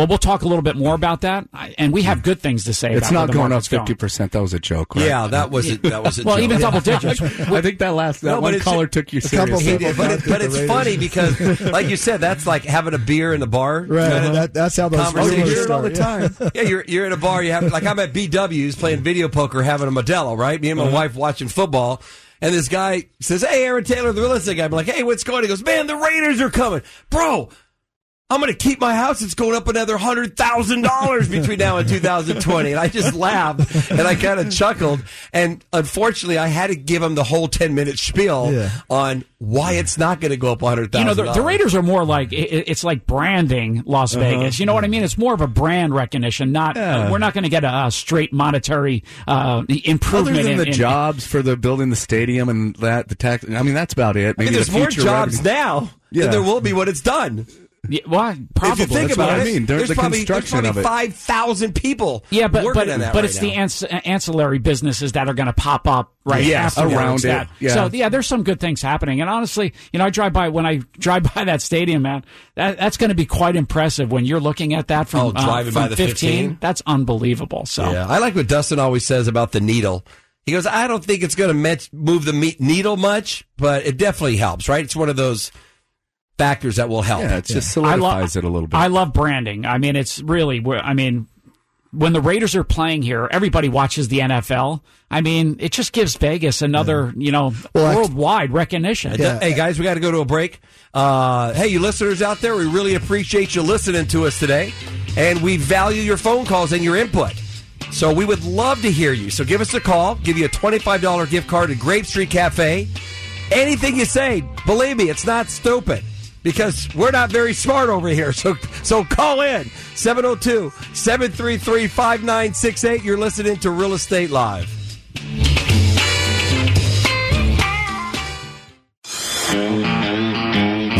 Well, we'll talk a little bit more about that, and we have hmm. good things to say. It's about where not the going up market's fifty percent. That was a joke. Right? Yeah, that was a, that was a Well, joke. even double digits. I think that last that No, but one it's- caller took you couple seriously. people- but, it, but it's funny because, like you said, that's like having a beer in the bar. Right. Kinda That, that's how those conversation. rumors You hear it all start, the yeah. yeah, you're you're in a bar. You have like I'm at BW's playing video poker, having a Modelo. Right, me and my uh-huh. wife watching football. And this guy says, "Hey, Aaron Taylor, the real estate guy." I'm like, "Hey, what's going?" on? He goes, "Man, the Raiders are coming, bro." I'm going to keep my house. It's going up another hundred thousand dollars between now and 2020. And I just laughed and I kind of chuckled. And unfortunately, I had to give him the whole 10 minute spiel Yeah. on why it's not going to go up hundred You know, the, the Raiders are more like it, it's like branding Las Uh-huh. Vegas. You know what I mean? It's more of a brand recognition. Not uh, we're not going to get a, a straight monetary uh, improvement. Other than in, the in- jobs for the building the stadium and that the tax, I mean that's about it. I Maybe mean, there's the more future jobs revenue. now Yeah. than there will be when it's done. Yeah, well, probably. if you think That's about what I it, mean. There's the probably, there's construction probably of it. five thousand people. Yeah, but but, that but right it's the ans- ancillary businesses that are going to pop up right Yes, around it, that- yeah. So yeah, there's some good things happening. And honestly, you know, I drive by when I drive by that stadium, man. That, that's going to be quite impressive when you're looking at that from Oh, uh, driving from by the 15? That's unbelievable. So Yeah, I like what Dustin always says about the needle. He goes, I don't think it's going to move the me- needle much, but it definitely helps, right? It's one of those factors that will help. Yeah, it just I lo- solidifies it a little bit. I love branding. I mean, it's really. I mean, when the Raiders are playing here, everybody watches the NFL. I mean, it just gives Vegas another, you know, Well, worldwide recognition. Hey guys, we got to go to a break. Uh, hey, you listeners out there, we really appreciate you listening to us today, and we value your phone calls and your input. So we would love to hear you. So give us a call. Give you a twenty-five dollar gift card to Grape Street Cafe. Anything you say, believe me, it's not stupid. Because we're not very smart over here. So so call in 702-733-5968. You're listening to Real Estate Live.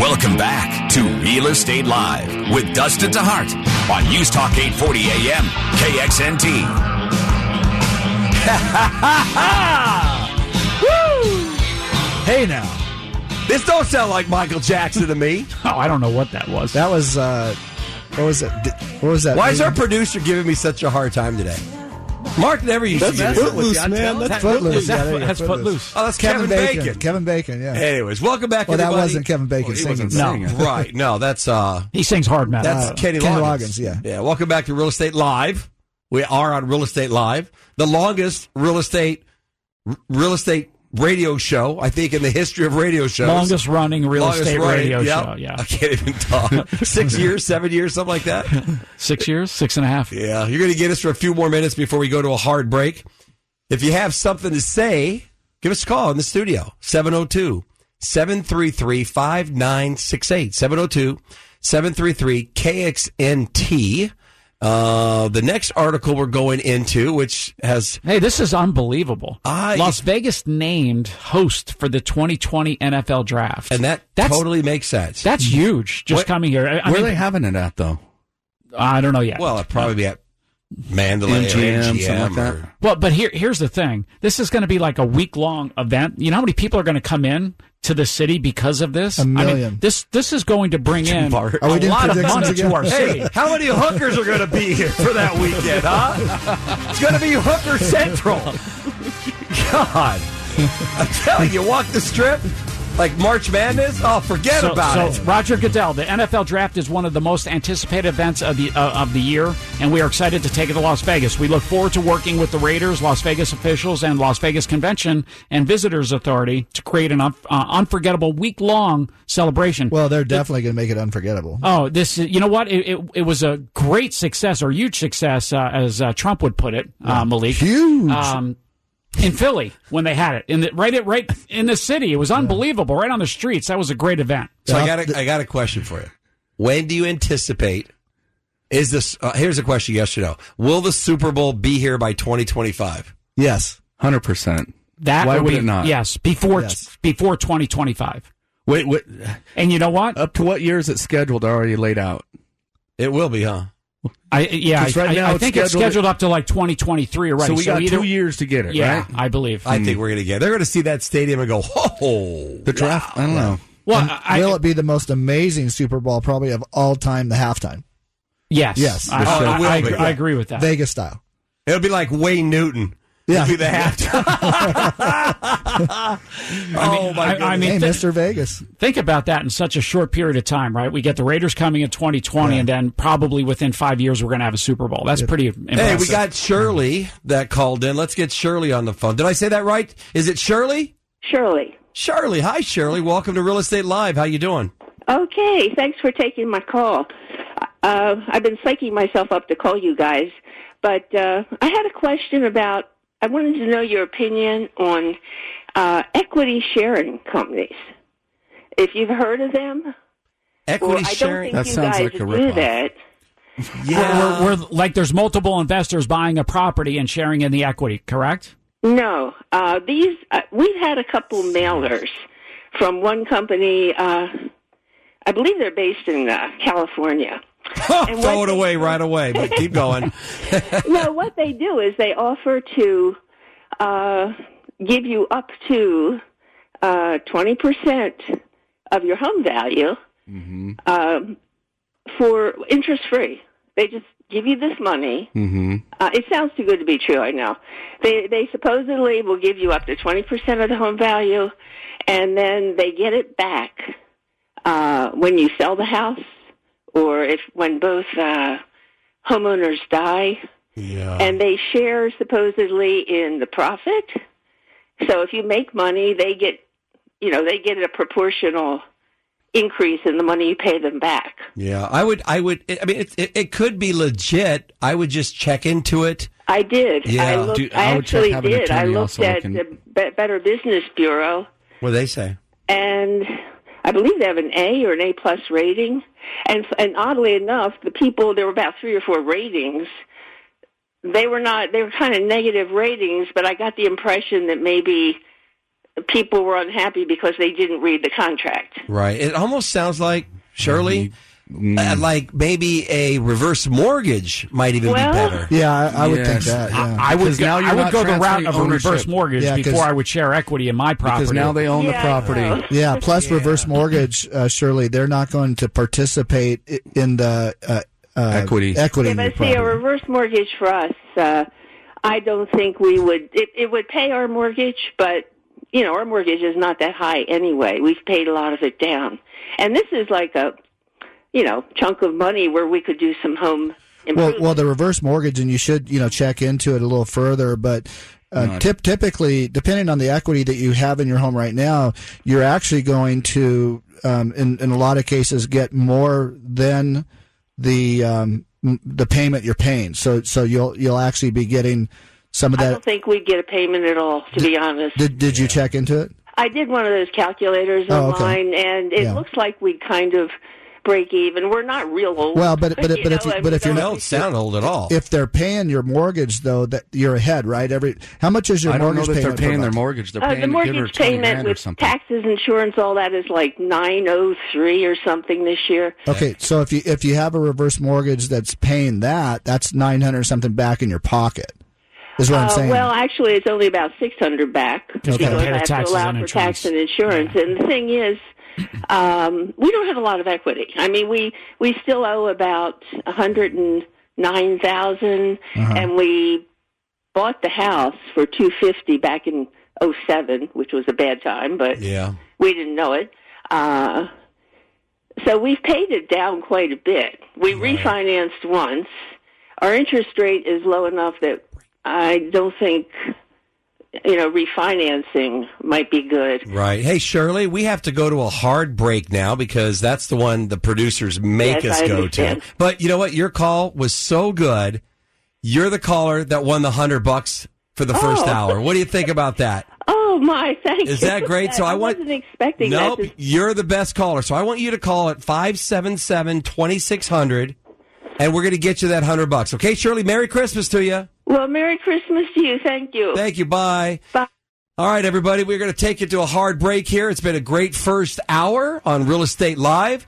Welcome back to Real Estate Live with Dustin DeHart on News Talk 840 AM KXNT. Ha ha ha! Woo! Hey now, This don't sound like Michael Jackson to me. Oh, I don't know what that was. that was uh, what was it? What was that? Why is our producer giving me such a hard time today? Mark never used to That's do that. Footloose, man. That's Footloose. That's, Yeah, there that's Footloose. Oh, that's Kevin, Kevin, Bacon. Bacon. Kevin Bacon. Yeah. Anyways, welcome back, well, that wasn't Kevin Bacon Well, he singing. wasn't No. singing. right. No, that's uh, He sings hard metal. that's Uh, Kenny, Kenny Loggins. Loggins, yeah. yeah. Welcome back to Real Estate Live. We are on Real Estate Live, the longest real estate r- real estate radio show I think in the history of radio shows. Longest running real Longest estate running, radio yep. show. Yeah. I can't even talk. Six years, seven years, something like that. Six years, six and a half. Yeah, you're going to get us for a few more minutes before we go to a hard break. If you have something to say, give us a call in the studio 702 733 5968. 702 733 KXNT. Uh, the next article we're going into, which has Hey, this is unbelievable. I- Las Vegas named host for the 2020 NFL draft. and that That's- totally makes sense. That's huge. Just What- coming here. I, I Where are they having it at though? I don't know yet. well, it'd probably be at Mandalay MGM, or something like that. or- Well, but here, here's the thing. This is going to be like a week long event. You know how many people are going to come in to the city because of this? A I mean, million. this this is going to bring in Are a lot of money again? to our Hey, city. how many hookers are going to be here for that weekend, huh? It's going to be Hooker Central. God. I'm telling you, walk the strip like March Madness. Oh, forget So, about so it. Roger Goodell, the NFL draft is one of the most anticipated events of the uh, of the year, and we are excited to take it to Las Vegas. We look forward to working with the Raiders, Las Vegas officials, and Las Vegas Convention and Visitors Authority to create an un- uh, unforgettable week long celebration. Well, they're definitely going to make it unforgettable. Oh, this you know what? It, it, it was a great success or huge success, uh, as uh, Trump would put it, uh, Malik. Huge. Um, in Philly when they had it in the right at right in the city, it was unbelievable. Right on the streets, that was a great event. So I got a, I got a question for you. When do you anticipate? Is this? Uh, here's a question. Yes or no? Will the Super Bowl be here by 2025? yes. Hundred percent. That Why would would be, it not? Yes, before Yes. before 2025. Wait, wait. And you know what? Up to what year is it scheduled? Already laid out. It will be, huh? I yeah, right I- now I it's think it's scheduled- scheduled up to like 2023 already. so we got either- two years to get it, Yeah, right? I believe. I hmm. think we're going to get. It. They're going to see that stadium and go, "Oh, The draft. I don't know. well, I, will it be the most amazing Super Bowl probably of all time? The halftime, yes, Yes. I, I- I be. agree- I agree with that. Vegas style. It'll be like Wayne Newton. Yeah. It'll be the halftime. oh my I- I mean, Hey, th- Mr. Vegas. think about that in such a short period of time, right? We get the Raiders coming in 2020, and then probably within five years we're going to have a Super Bowl. That's pretty impressive. Hey, we got Shirley that called in. Let's get Shirley on the phone. Did I say that right? Is it Shirley? Shirley. Shirley, hi Shirley. Welcome to Real Estate Live. How you doing? Okay, thanks for taking my call. Uh, I've been psyching myself up to call you guys, but uh, I had a question about. I wanted to know your opinion on uh, equity sharing companies. If you've heard of them, Equity or I don't sharing. think That you sounds guys like a do ripoff. that. yeah. we're, we're like there's multiple investors buying a property and sharing in the equity, correct? No, uh, these uh, we've had a couple mailers from one company. Uh, I believe they're based in uh, California. Throw it they- away right away. But keep going. no, what they do is they offer to uh, give you up to uh, twenty percent of your home value um, for interest free. They just give you this money. Mm-hmm. Uh, it sounds too good to be true. I know. They they supposedly will give you up to twenty percent of the home value, and then they get it back uh, when you sell the house, or if when both uh, homeowners die Yeah. and they share supposedly in the profit. So if you make money, they get, you know, they get a proportional increase in the money you pay them back. Yeah, I would. I would. I mean, it, it, it could be legit. I would just check into it. I did. Yeah. I looked. Do- I, I would actually have did. I looked at looking. the Be- Better Business Bureau, What do they say? and I believe they have an A or an A plus rating, and and oddly enough, the people there were about three or four ratings. They were not. They were kind of negative ratings, but I got the impression that maybe people were unhappy because they didn't read the contract. Right. It almost sounds like Shirley, mm-hmm. Uh, like maybe a reverse mortgage might even Well- be better. Yeah, I, I would think that. Yeah. I would go, now you're I would not go the route transferring of a reverse mortgage Yeah, 'cause- before I would share equity in my property. Because now they own Yeah, the property. Yeah, plus reverse mortgage, uh, surely they're not going to participate in the uh, uh, Equity. Equity. Yeah, in your but see, a reverse mortgage for us, uh, I don't think we would. It, it would pay our mortgage, but you know, our mortgage is not that high anyway. We've paid a lot of it down, and this is like a, you know, chunk of money where we could do some home Well, improvement. well, the reverse mortgage, and you should you know check into it a little further. But uh, tip, typically, depending on the equity that you have in your home right now, you're actually going to, um, in in a lot of cases, get more than the um, the payment you're paying. So so you'll you'll actually be getting some of that. I don't think we'd get a payment at all, to be honest. Did did you check into it? I did one of those calculators Oh, okay. online, and it Yeah. looks like we kind of break even. We're not real old. Well, but- but- You but if know, you- but if you're don't- You don't sound old at all. If they're paying your mortgage, though, that you're ahead, right? Every how much is your I don't know mortgage that they're paying their mortgage. They're Uh, paying the to give her mortgage payment grand or with taxes, insurance, all that is like nine oh three or something this year. Okay, so if you if you have a reverse mortgage that's paying that, that's nine hundred something back in your pocket. Is what I'm Uh, saying. well, actually, it's only about six hundred back Because because they pay the I have to allow for tax and insurance. And the thing is, um, we don't have a lot of equity. I mean, we we still owe about a hundred and nine thousand, Uh-huh. and we bought the house for two fifty back in oh seven, which was a bad time, but yeah. we didn't know it. Uh, so we've paid it down quite a bit. We refinanced once. Our interest rate is low enough that I don't think, you know, refinancing might be good. Right. Hey, Shirley, we have to go to a hard break now because that's the one the producers make Yes, us I go understand. to. But you know what? Your call was so good. You're the caller that won the hundred bucks for the first Oh. hour. What do you think about that? Oh my, thank you. Is that great? So I want- wasn't expecting Nope, that. to- you're the best caller. So I want you to call at 577-2600 and we're going to get you that 100 bucks. Okay, Shirley, Merry Christmas to you. Well, Merry Christmas to you. Thank you. Thank you. Bye. Bye. All right, everybody, we're going to take you to a hard break here. It's been a great first hour on Real Estate Live.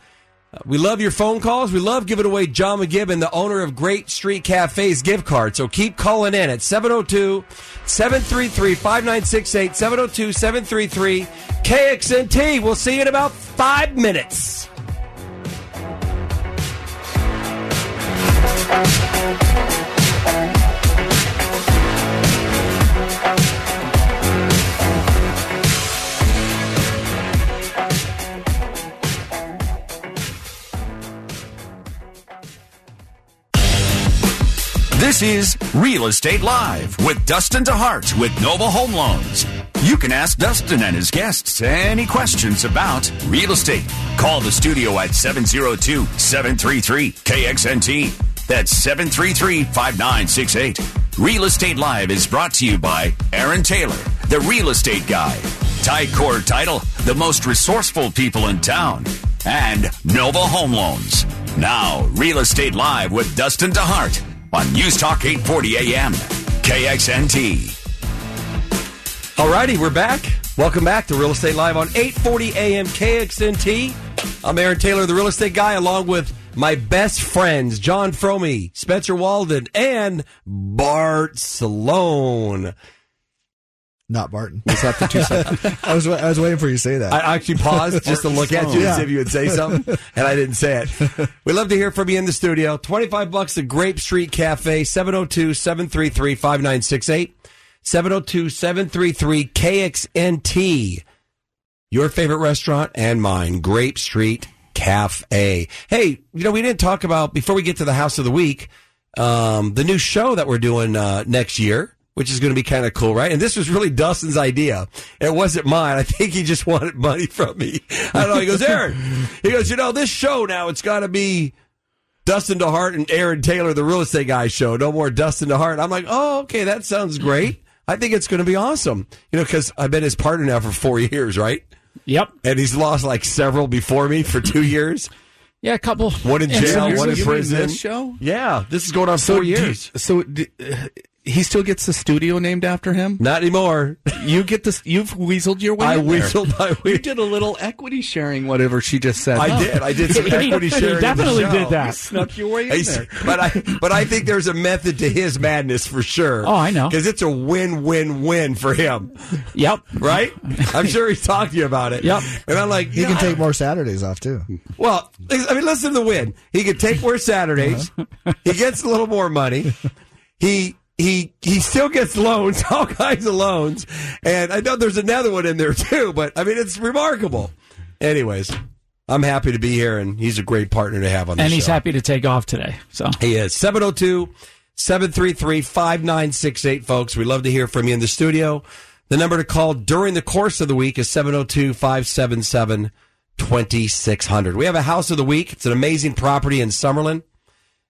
Uh, we love your phone calls. We love giving away John McGibbon, the owner of Grape Street Cafe's gift card. So keep calling in at 702 733 5968 702 733 KXNT. We'll see you in about five minutes. This is Real Estate Live with Dustin DeHart with Nova Home Loans. You can ask Dustin and his guests any questions about real estate. Call the studio at 702 733 KXNT. That's 733 5968. Real Estate Live is brought to you by Aaron Taylor, the real estate guy. Ticor Title, the most resourceful people in town. And Nova Home Loans. Now, Real Estate Live with Dustin DeHart on News Talk 840 AM. KXNT. Alrighty, we're back. Welcome back to Real Estate Live on 840 AM KXNT. I'm Aaron Taylor, the real estate guy, along with my best friends, John Fromey, Spencer Walden, and Bart Sloan. Not Barton. Is that the two seconds? I was I was waiting for you to say that. I actually paused just to look at you and Yeah. see if you would say something, and I didn't say it. We love to hear from you in the studio. 25 bucks at Grape Street Cafe, 702 733 5968. 702 733 KXNT. Your favorite restaurant and mine, Grape Street Cafe. Hey, you know, we didn't talk about, before we get to the house of the week, um, the new show that we're doing uh, next year, which is going to be kind of cool, right? And this was really Dustin's idea. It wasn't mine. I think he just wanted money from me. I don't know. He goes, Aaron, he goes, you know, this show now, it's got to be Dustin DeHart and Aaron Taylor, the real estate guy show. No more Dustin DeHart. I'm like, oh, okay, that sounds great. I think it's going to be awesome. You know, because I've been his partner now for four years, right? Yep. and he's lost like several before me for two years. Yeah, a couple. One in jail, one in prison. this show? Yeah, this is going on So four do- years. so d- uh, he still gets the studio named after him. Not anymore. You get this. You've weaseled your way. I in there. weaseled my way. You did a little equity sharing, whatever she just said. I Huh. did. I did some He- equity he sharing. in the definitely show. did that. Snuck your way in I- there. but I but I think there's a method to his madness for sure. Oh, I know. because it's a win-win-win for him, Yep. right? I'm sure he's talked to you about it. Yep. And I'm like, He you can know, take more Saturdays off too. Well, I mean, listen to the win. He could take more Saturdays. he gets a little more money. He he he still gets loans, all kinds of loans, and I know there's another one in there too. But I mean, it's remarkable. Anyways, I'm happy to be here, and he's a great partner to have on the show. And show. he's happy to take off today. So He is 702 733 5968, folks. We love to hear from you in the studio. The number to call during the course of the week is 702 577 2600. We have a house of the week. It's an amazing property in Summerlin.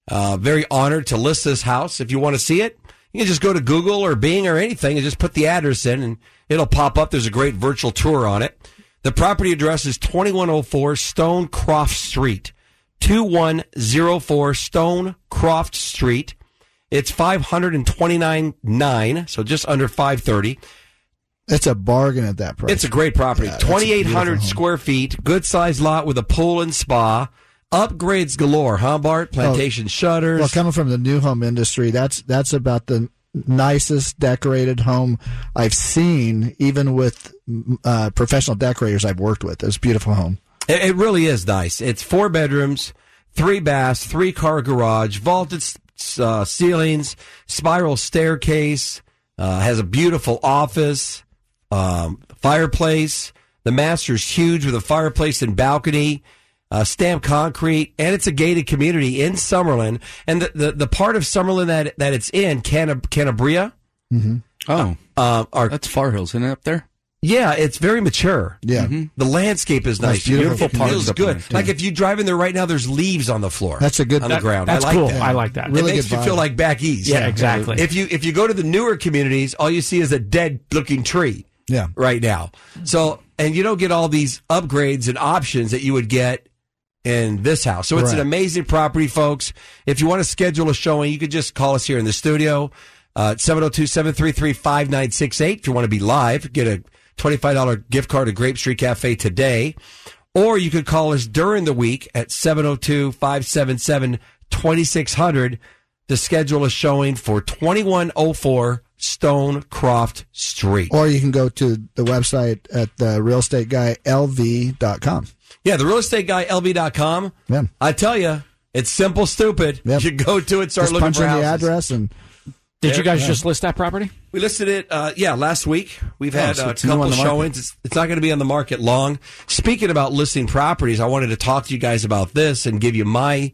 Uh, very honored to list this house. If you want to see it, you can just go to Google or Bing or anything and just put the address in and it'll pop up. There's a great virtual tour on it. The property address is 2104 Stonecroft Street. 2104 Stonecroft Street. It's 529.9, so just under 530. It's a bargain at that price. It's a great property. Yeah, that's a beautiful 2,800 square feet, good sized lot with a pool and spa. Upgrades galore, huh, Bart? Plantation shutters. Well, coming from the new home industry, that's that's about the nicest decorated home I've seen, even with uh, professional decorators I've worked with. It's a beautiful home. It, it really is nice. It's four bedrooms, three baths, three car garage, vaulted uh, ceilings, spiral staircase, uh, has a beautiful office, um, fireplace. The master's huge with a fireplace and balcony. Uh, stamped concrete, and it's a gated community in Summerlin. And the, the, the part of Summerlin that that it's in, Canab- Canabria, Oh, uh, are that's Far Hills, isn't it up there? yeah, it's very mature. Yeah. The landscape is nice. beautiful It parks feels up good. there, Like if you drive in there right now, there's leaves on the floor. That's a good- on the ground. that's I like cool. that. I like that. It Really makes good you feel like back east. Yeah, exactly. If you if you go to the newer communities, all you see is a dead looking tree. Yeah. Right now. So and you don't get all these upgrades and options that you would get in this house. So it's an amazing property, folks. If you want to schedule a showing, you could just call us here in the studio. Uh, 702-733-5968. If you want to be live, get a $25 gift card to Grape Street Cafe today. Or you could call us during the week at 702-577-2600 to schedule a showing for 2104 Stonecroft Street. Or you can go to the website at the realestateguyLV.com. Yeah, the real estate guy, LV.com. Yeah. I tell you, it's simple, stupid. Yep. You go to it, start Just looking punch for in the houses. address and did you guys Yeah. just list that property? We listed it, uh, yeah, last week. We've had so uh, a it's new on couple the market. showings. It's, it's not going to be on the market long. Speaking about listing properties, I wanted to talk to you guys about this and give you my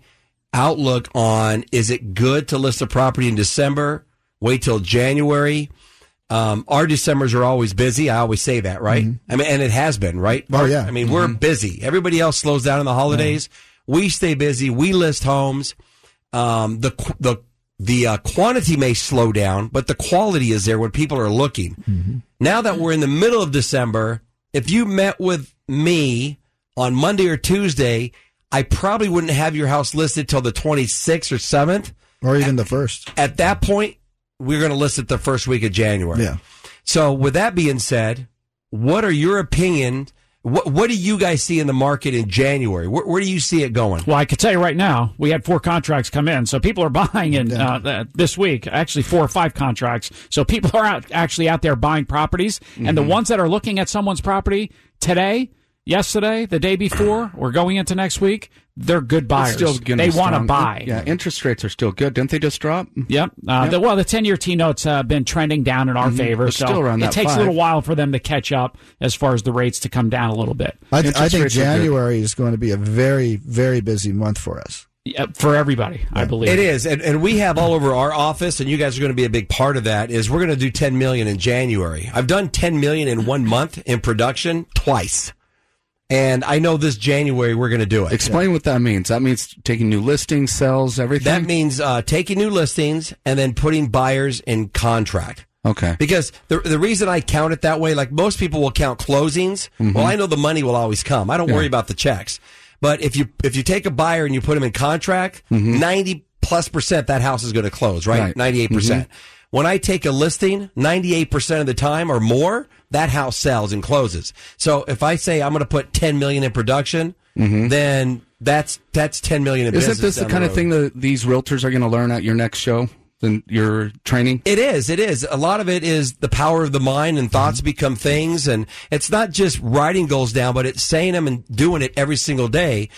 outlook on is it good to list a property in December? Wait till January. Um, our Decembers are always busy. I always say that, right? I mean, and it has been, right? Mm-hmm. Oh, yeah. I mean, we're busy. Everybody else slows down in the holidays. We stay busy. We list homes. Um, the the the uh, quantity may slow down, but the quality is there when people are looking. Now that we're in the middle of December, if you met with me on Monday or Tuesday, I probably wouldn't have your house listed till the 26th or 7th. or even the first. At that point, we're going to list it the first week of January. Yeah. So, with that being said, what are your opinions? What, what do you guys see in the market in January? Where, where do you see it going? Well, I could tell you right now, we had four contracts come in, so people are buying in uh, this week. Actually, four or five contracts. So people are out, actually out there buying properties, and the ones that are looking at someone's property today, yesterday, the day before, or going into next week, they're good buyers. Still gonna they want to buy. Yeah, interest rates are still good. Didn't they just drop? Yep. Uh, The, well, the ten-year T notes have been trending down in our favor, But so still around it takes five. a little while for them to catch up as far as the rates to come down a little bit I, th- I think rates are good. January is going to be a very, very busy month for us. Yeah, for everybody. I believe It is, and, and we have all over our office, and you guys are going to be a big part of that. Is we're going to do 10 million in January. I've done 10 million in one month in production twice, and I know this January we're going to do it. Explain what that means. That means taking new listings, sales, everything. That means uh, taking new listings and then putting buyers in contract. Okay. Because the the reason I count it that way, like most people will count closings. Mm-hmm. Well, I know the money will always come. I don't worry about the checks. But if you if you take a buyer and you put them in contract, mm-hmm. 90 plus percent that house is going to close, right? Right. 98 percent. Mm-hmm. When I take a listing, 98 percent of the time or more, that house sells and closes. So if I say I'm going to put 10 million in production, mm-hmm. then that's that's 10 million in business. Isn't this the kind of thing that these realtors are going to learn at your next show? Than your training? It is. It is. A lot of it is the power of the mind and thoughts mm-hmm. become things. And it's not just writing goals down, but it's saying them and doing it every single day.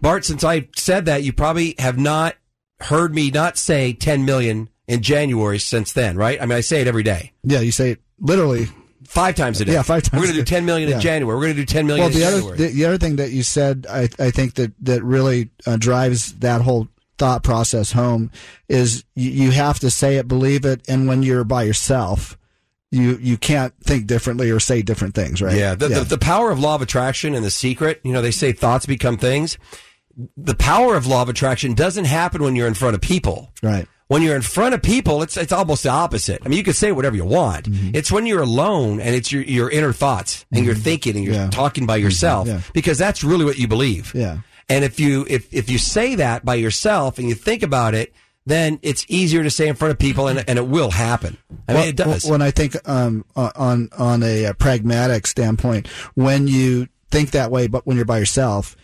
Bart, since I said that, you probably have not heard me not say 10 million in January since then, right? I mean, I say it every day. Yeah, you say it literally. Five times a day. Yeah, five times We're going to do. 10 million in January. We're going to do 10 million Well, in the January. other the, the other thing that you said, I I think that that really uh, drives that whole thought process home is you, you have to say it, believe it, and when you're by yourself, you you can't think differently or say different things, right? Yeah, the, The, the power of law of attraction and the secret, you know, they say thoughts become things. The power of law of attraction doesn't happen when you're in front of people. right. When you're in front of people, it's it's almost the opposite. I mean, you can say whatever you want. Mm-hmm. It's when you're alone and it's your your inner thoughts and you're thinking and you're Yeah. talking by yourself Yeah. because that's really what you believe. Yeah. And if you if if you say that by yourself and you think about it, then it's easier to say in front of people and and it will happen. I mean, Well, it does. When I think um, on on a, uh pragmatic standpoint, when you think that way, but when you're by yourself,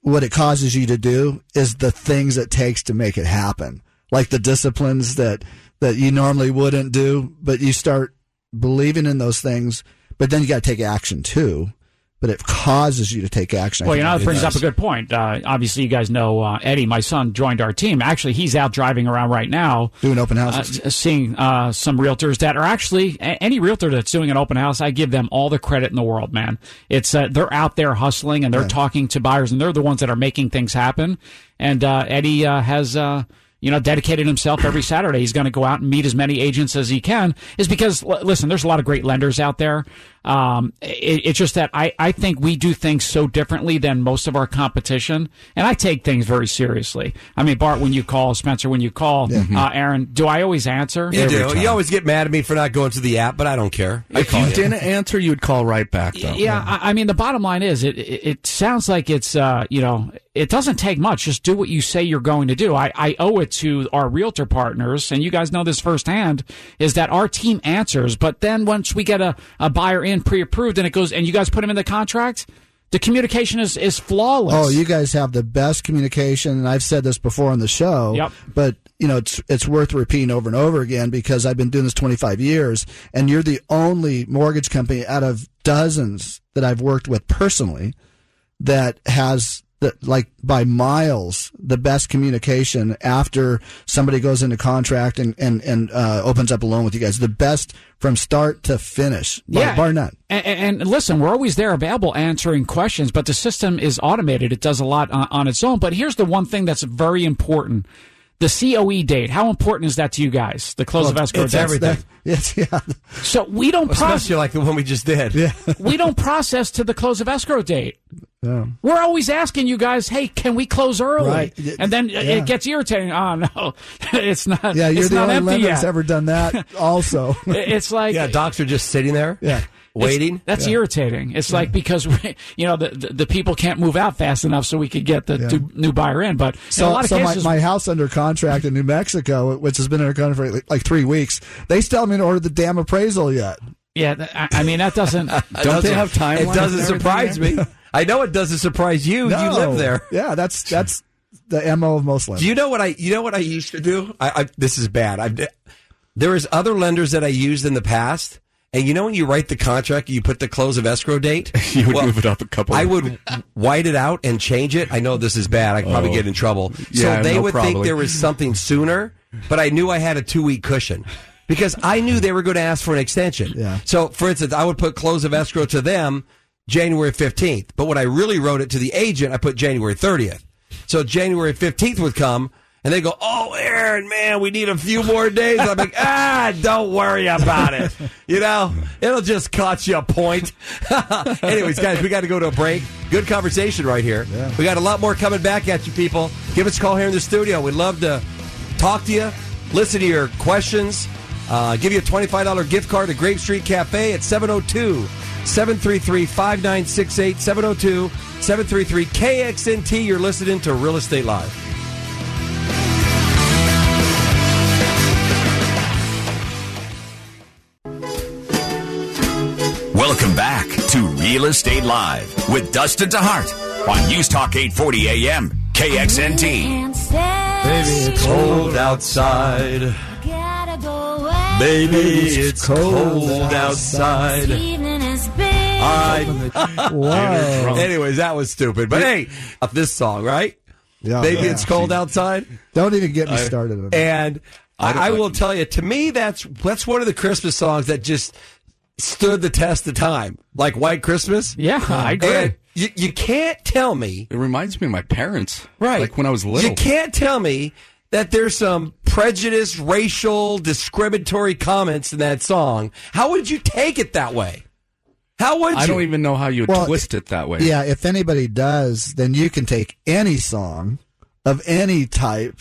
what it causes you to do is the things it takes to make it happen, like the disciplines that that you normally wouldn't do, but you start believing in those things, but then you got to take action too. But it causes you to take action. Well, you know, that brings up a good point. Uh, obviously, you guys know uh, Eddie, my son, joined our team. Actually, he's out driving around right now, doing open uh, houses. s- seeing uh, some realtors that are actually any realtor that's doing an open house. I give them all the credit in the world, man. It's uh, they're out there hustling and they're talking to buyers, and they're the ones that are making things happen. And uh, Eddie uh, has. You know, dedicated himself every Saturday. He's going to go out and meet as many agents as he can. Is because l- listen, there's a lot of great lenders out there. Um, it, it's just that I, I think we do things so differently than most of our competition, and I take things very seriously. I mean, Bart, when you call Spencer, when you call uh, Aaron, do I always answer? you do. You always get mad at me for not going to the app, but I don't care. I If call you you. didn't answer, you would call right back, though. Yeah, I, I mean, the bottom line is, it, it it sounds like it's uh, you know, it doesn't take much. Just do what you say you're going to do. I, I owe it to our realtor partners, and you guys know this firsthand, is that our team answers. But then once we get a, a buyer in pre-approved, and it goes, and you guys put them in the contract, the communication is is flawless. Oh, you guys have the best communication, and I've said this before on the show. Yep. But you know, it's it's worth repeating over and over again because I've been doing this 25 years, and you're the only mortgage company out of dozens that I've worked with personally that has like by miles the best communication after somebody goes into contract and and and uh, opens up a loan with you guys. The best from start to finish, Yeah. bar none. And, and listen, we're always there available answering questions, but the system is automated. It does a lot on, on its own. But here's the one thing that's very important. The COE date, how important is that to you guys? The close of escrow it's date. everything. Yes, yeah. So we don't process, Especially like the one we just did. Yeah. we don't process to the close of escrow date. Yeah. We're always asking you guys, hey, can we close early? Right. And then Yeah. it gets irritating. Oh no, it's not. Yeah, you're it's the not only empty lender that's ever done that. Also, It's like Yeah, docs are just sitting there. Yeah. It's- Waiting. That's irritating. It's like because we, you know the, the the people can't move out fast enough, so we could get the Yeah. new- new buyer in. But in a So, lot of so cases, my, my house under contract in New Mexico, which has been under contract for like, like three weeks, they still haven't ordered the damn appraisal yet. yeah, I, I mean that doesn't. Don't they have time? It doesn't surprise me. I know it doesn't surprise you. You live there. Yeah, that's that's the mo of most lenders. Do you know what I? You know what I used to do? I, I this is bad. I've there is other lenders that I used in the past, and you know when you write the contract, you put the close of escrow date. You would move it up a couple. I would white it out and change it. I know this is bad. I could probably Oh. get in trouble. Yeah, so they no would think there was something sooner, but I knew I had a two week cushion. Because I knew they were going to ask for an extension. Yeah. So, for instance, I would put close of escrow to them January 15th. But when I really wrote it to the agent, I put January 30th. So January 15th would come and they go, Oh, Aaron, man, we need a few more days. I'm like, ah, don't worry about it. You know, it'll just cost you a point. Anyways, guys, we got to go to a break. Good conversation right here. We got a lot more coming back at you, people. Give us a call here in the studio. We'd love to talk to you, listen to your questions. Uh, give you a $25 gift card to Grape Street Cafe at 702 733 5968. 702 733 KXNT. You're listening to Real Estate Live. Welcome back to Real Estate Live with Dustin DeHart on News Talk 840 AM KXNT. Baby, it's cold outside. Baby, it's cold outside. I. Wow. Anyways, that was stupid. But hey, this song, right? Yeah. Baby, Yeah. it's cold outside. Don't even get me started on it. And I, I will tell you, to me, that's that's one of the Christmas songs that just stood the test of time, like White Christmas. Yeah, uh-huh. I agree. And you, you can't tell me, It reminds me of my parents. right? Like when I was little. You can't tell me that there's some prejudiced, racial, discriminatory comments in that song. How would you take it that way? How would you? I don't even know how you would Well, twist it that way. Yeah, if anybody does, then you can take any song of any type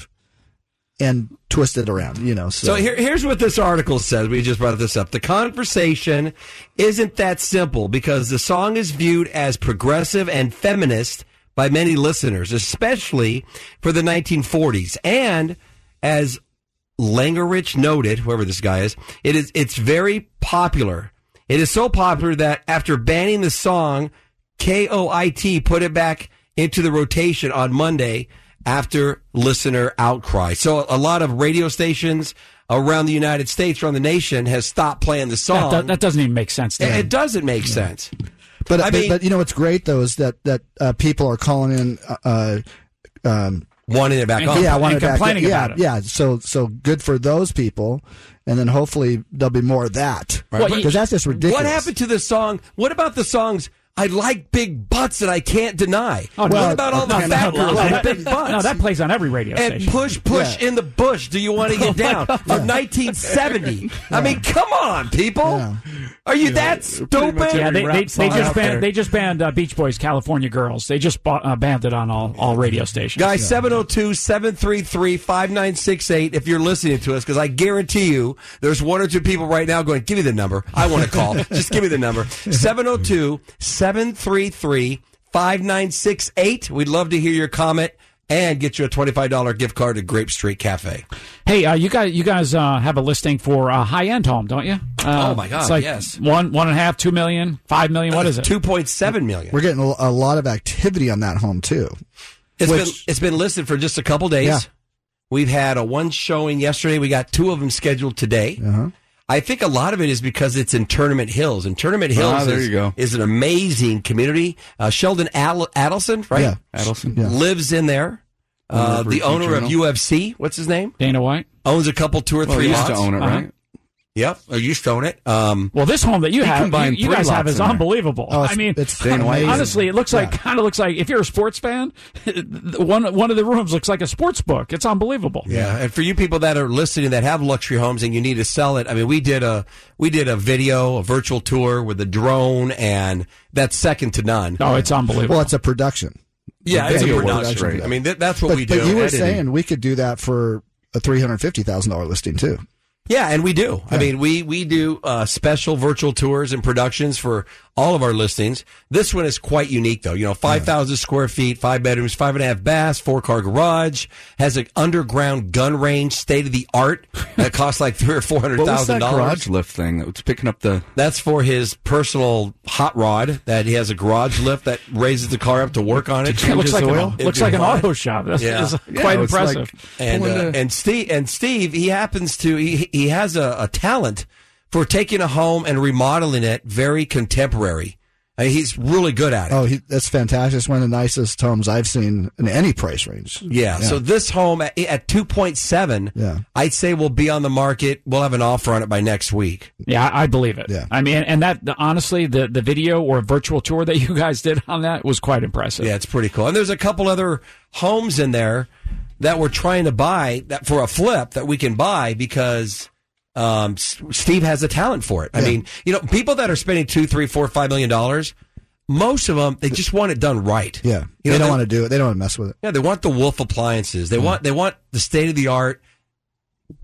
and twist it around. You know. So, So here, here's what this article says. We just brought this up. The conversation isn't that simple because the song is viewed as progressive and feminist by many listeners, especially for the 1940s. And as Langerich noted, whoever this guy is, it is it's very popular. It is so popular that after banning the song, KOIT put it back into the rotation on Monday after listener outcry. So a lot of radio stations around the United States, around the nation, has stopped playing the song. do- that doesn't even make sense to it, it doesn't make sense. but, I but, mean- but you know what's great though is that that uh, people are calling in. Uh, um, Wanting it back And on. yeah, I and want it back. complaining yeah, about it. yeah. So so good for those people, and then hopefully there'll be more of that. Right. Well, Because that's just ridiculous. What happened to the song? What about the songs? I like big butts that I can't deny. Oh, what no. about all the No, no, fat no, girls no, with that- big butts? No, that plays on every radio station. and station. push, push Yeah. in the bush. Do you want to get down from 1970? I mean, come on, people. Yeah. Are you that stupid? yeah, they, they, they just banned, they just banned uh, Beach Boys California Girls. They just bought, uh, banned it on all, all radio stations. Guys, 702 733 5968 if you're listening to us, because I guarantee you there's one or two people right now going, give me the number. I want to call. Just give me the number. 702 733 5968. We'd love to hear your comment and get you a $25 gift card to Grape Street Cafe. Hey, uh, you guys, you guys uh, have a listing for a high end home, don't you? Uh, Oh, my God, it's like yes. One, one and a half, two million, five million. What is it? 2.7 million. We're getting a, a lot of activity on that home too. It's Which- been it's been listed for just a couple days. Yeah. We've had a one showing yesterday. We got two of them scheduled today. Uh-huh. I think a lot of it is because it's in Tournament Hills, and Tournament Hills Ah, there is, you go. is an amazing community. Uh, Sheldon Adel- Adelson, right, Yeah. Adelson. Yeah. lives in there. Uh, the Repeat owner of UFC, what's his name? Dana White. Owns a couple, two or Well, three he used lots. to own it, Uh-huh. Right? Yep, or used to own it. Um, Well, this home that you have, you, you guys have is unbelievable. Oh, it's- I mean, it's Dana White. honestly, it looks like Yeah. kind of looks like if you're a sports fan, one one of the rooms looks like a sports book. It's unbelievable. Yeah, and for you people that are listening that have luxury homes and you need to sell it, I mean, we did a we did a video, a virtual tour with a drone, and that's second to none. Oh, it's unbelievable. Well, it's a production. yeah, it's a video production. production. I mean, th- that's what But, we but you were Editing. saying we could do that for a three hundred fifty thousand dollar listing too. Yeah, and we do. I mean, we we do uh, special virtual tours and productions for all of our listings. This one is quite unique, though. You know, five thousand square feet, five bedrooms, five and a half baths, four car garage, has an underground gun range, state of the art. That costs like three or four hundred thousand dollars. garage lift thing that was picking up the? That's for his personal hot rod. That he has a garage lift that raises the car up to work on it. it looks like, oil? an, looks like an auto shop. That's, Yeah. that's quite it's impressive. like- and uh, the- and Steve and Steve he happens to he he has a, a talent for taking a home and remodeling it very contemporary. I mean, he's really good at it. Oh, he, that's fantastic. It's one of the nicest homes I've seen in any price range. yeah. So this home at, at two point seven, Yeah. I'd say will be on the market. We'll have an offer on it by next week. Yeah, I I believe it. Yeah. I mean, and that honestly, the the video or virtual tour that you guys did on that was quite impressive. Yeah, it's pretty cool. And there's a couple other homes in there that we're trying to buy that for a flip that we can buy because um, S- Steve has a talent for it. I mean, you know, people that are spending two, three, four, five million dollars, most of them they just want it done right. Yeah, You they don't want to do it. They don't want to mess with it. Yeah, they want the Wolf appliances. They want they want the state of the art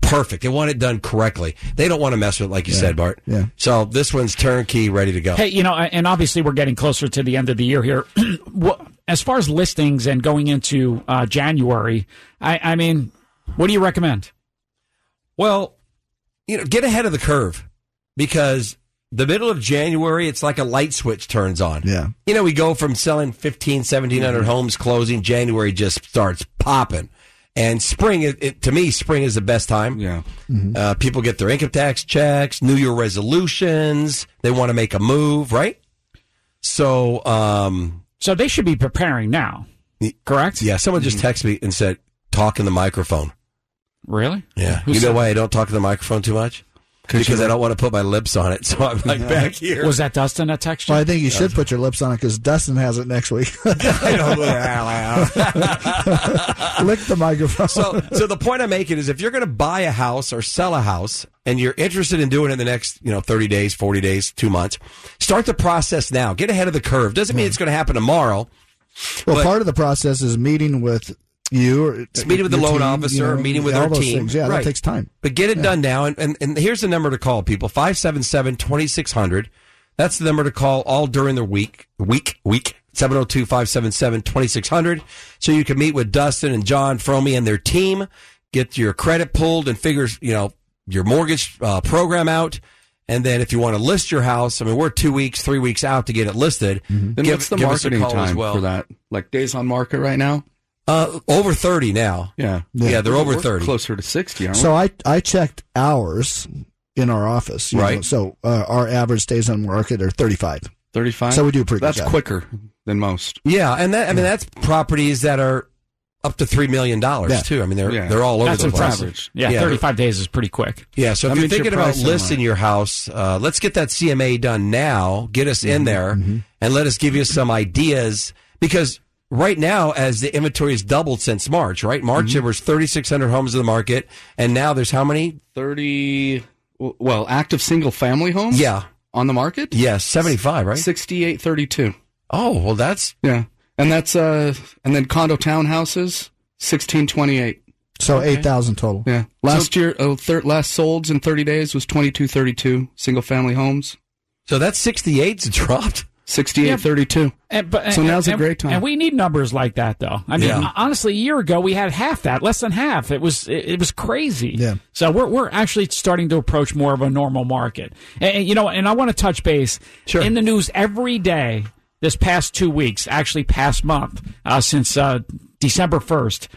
perfect. They want it done correctly. They don't want to mess with it, like you said, Bart. Yeah. So this one's turnkey, ready to go. Hey, you know, and obviously we're getting closer to the end of the year here. What- as far as listings and going into uh, January, I, I mean, what do you recommend? Well, you know, get ahead of the curve because the middle of January, it's like a light switch turns on. Yeah. You know, we go from selling 15, 1700 homes closing. January just starts popping. And spring, it, it, to me, spring is the best time. Yeah. Uh, people get their income tax checks, New Year resolutions. They want to make a move, right? So, um, So they should be preparing now, correct? yeah, someone just mm-hmm. texted me and said, talk in the microphone. Really? Yeah. Who you know said- why I don't talk in the microphone too much? Because I don't want to put my lips on it. So I'm like back here. Was that Dustin that texted? Well, I think you should put your lips on it because Dustin has it next week. I don't Lick the microphone. so, so the point I'm making is if you're going to buy a house or sell a house and you're interested in doing it in the next, you know, 30 days, 40 days, two months, start the process now. Get ahead of the curve. Doesn't mean it's going to happen tomorrow. well, but- part of the process is meeting with you, or It's meeting with the loan team, officer, you know, meeting with our team. things. Yeah, Right. that takes time. But get it done now. And, and, and here's the number to call, people 577 2600. That's the number to call all during the week. Week, week. 702 577 2600. So you can meet with Dustin and John Fromy and their team, get your credit pulled and figures, you know, your mortgage uh, program out. And then if you want to list your house, I mean, we're two weeks, three weeks out to get it listed. Then Give- what's the give us a marketing call as time well. for that? Like days on market right now? Uh, over 30 now. Yeah. Yeah, they're over We're 30. Closer to 60, aren't So I I checked hours in our office. you know, Right. so uh, our average days on market are thirty five. Thirty five. So we do a pretty good That's job. quicker than most. Yeah, and that I mean that's properties that are up to three million dollars Yeah. too. I mean they're Yeah. they're all over That's the impressive. place. Yeah, Yeah. 35 days is pretty quick. Yeah, so if That you're you're thinking about listing right. your house, uh, let's get that CMA done now. Get us Mm-hmm. in there, and let us give you some ideas because. Right now, as the inventory has doubled since March, right? March Mm-hmm. there was 3,600 homes in the market, and now there's how many? 30, well, active single family homes? Yeah, On the market? yeah, 75, right? 6832. Oh, well, that's Yeah. And that's, uh, and then condo townhouses, 1628. So 8,000 total. Yeah. Last year, oh, thir- last solds in 30 days was 2232 single family homes. so that's 68's dropped. 6832. And, but, So and- now's a great time. And we need numbers like that, though. I mean, Yeah. honestly, a year ago we had half that, less than half. It was it, it was crazy. Yeah. So we're we're actually starting to approach more of a normal market. And, and, you know, and I want to touch base Sure. in the news every day this past two weeks, actually past month, uh, since uh, December first.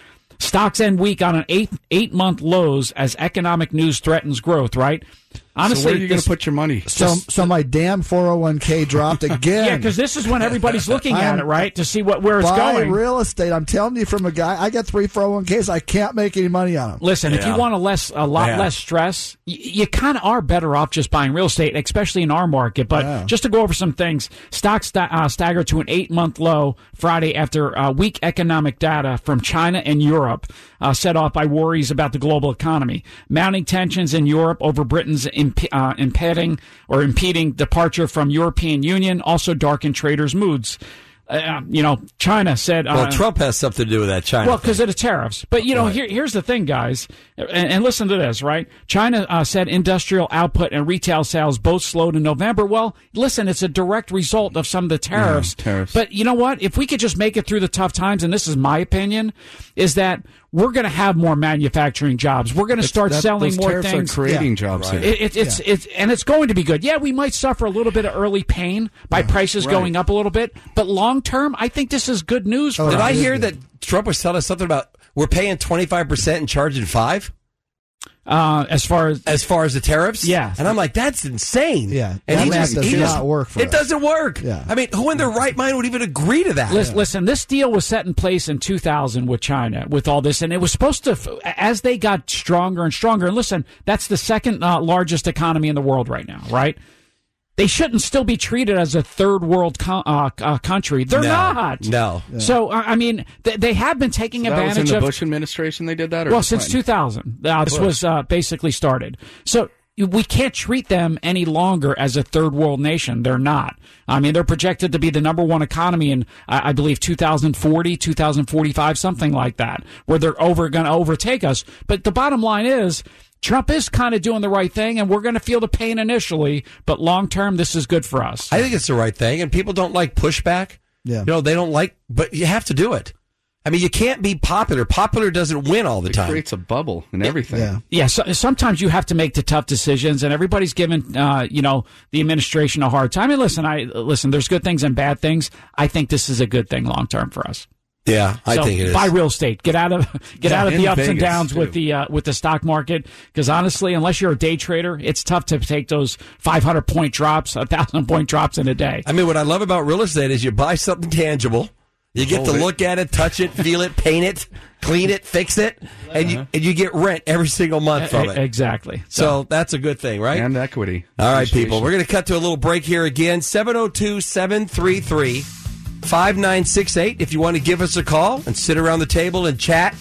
Stocks end week on an eight eight month lows as economic news threatens growth. Right? Honestly, so where are you going to put your money? So, so my damn 401k dropped again. yeah, because this is when everybody's looking at it, right, to see what where it's Buy going. real estate. I'm telling you from a guy, I got three 401ks. I can't make any money on them. Listen, if you want a less, a lot Yeah. less stress, y- you kind of are better off just buying real estate, especially in our market. But Yeah. just to go over some things, stocks sta- uh, staggered to an eight-month low Friday after uh, weak economic data from China and Europe, uh, set off by worries about the global economy, mounting tensions in Europe over Britain's imp- uh, impeding or impeding departure from European Union, also darkened traders' moods. Uh, you know, China said. Well, uh, Trump has something to do with that. China. well, because of the tariffs. But you know, Right. here, here's the thing, guys, and, and listen to this, right? China uh, said industrial output and retail sales both slowed in November. Well, listen, it's a direct result of some of the tariffs. tariffs. But you know what? If we could just make it through the tough times, and this is my opinion, is that we're going to have more manufacturing jobs. We're going to start That- selling those more things. are creating Yeah. jobs Right. here. It, it, it's it's and it's going to be good. Yeah, we might suffer a little bit of early pain by prices Right. going up a little bit, but long term, I think this is good news oh, for Oh, Did us. I hear good. that Trump was telling us something about we're paying 25% and charging 5 Uh, as far as as far as the tariffs? Yeah. And I'm like, that's insane. Yeah. And That he just, does he just- not work for It us. doesn't work. Yeah. I mean, who in their right mind would even agree to that? Listen, listen, this deal was set in place in 2000 with China, with all this, and it was supposed to, as they got stronger and stronger. And listen, that's the second uh, largest economy in the world right now, right? They shouldn't still be treated as a third world co- uh, uh, country. They're No. not. No. So uh, I mean, they, they have been taking that was in the of. Bush administration they did that? Or well, since Clinton? 2000, uh, this was uh, basically started. So we can't treat them any longer as a third world nation. They're not. I mean, they're projected to be the number one economy in, I I believe, 2040, 2045, something like that, where they're over going to overtake us. But the bottom line is, Trump is kind of doing the right thing, and we're going to feel the pain initially, but long term, this is good for us. I think it's the right thing, and people don't like pushback. Yeah. You know, they don't like, but you have to do it. I mean, you can't be popular. Popular doesn't win all the It time. creates a bubble and everything. Yeah. Yeah, so, sometimes you have to make the tough decisions, and everybody's giving uh, you know the administration a hard time. And listen, I listen. There's good things and bad things. I think this is a good thing long term for us. Yeah, I So, think it is. Buy real estate. Get out of get Yeah, out of the ups and Vegas, downs with the uh, with the stock market. Because honestly, unless you're a day trader, it's tough to take those 500 point drops, a thousand point drops in a day. I mean, what I love about real estate is you buy something tangible. You get to it. look at it, touch it, feel it, paint it, clean it, fix it, and you and you get rent every single month from it. Exactly. So that's a good thing, right? And equity. All right, people. We're going to cut to a little break here again. 702 733 5968. If you want to give us a call and sit around the table and chat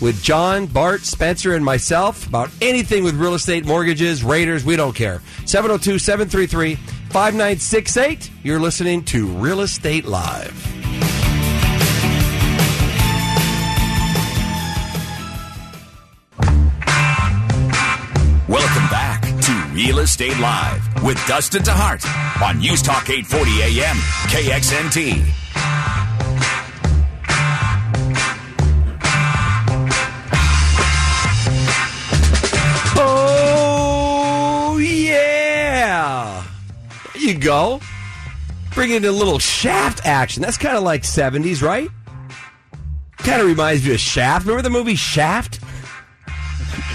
with John, Bart, Spencer, and myself about anything with real estate, mortgages, Raiders, we don't care. 702 733 5968. You're listening to Real Estate Live. Welcome back Real Estate Live with Dustin DeHart on News Talk 840 AM KXNT. Oh, you go. Bring in a little shaft action. That's kind of like 70s, right? Kind of reminds me of Shaft. Remember the movie Shaft?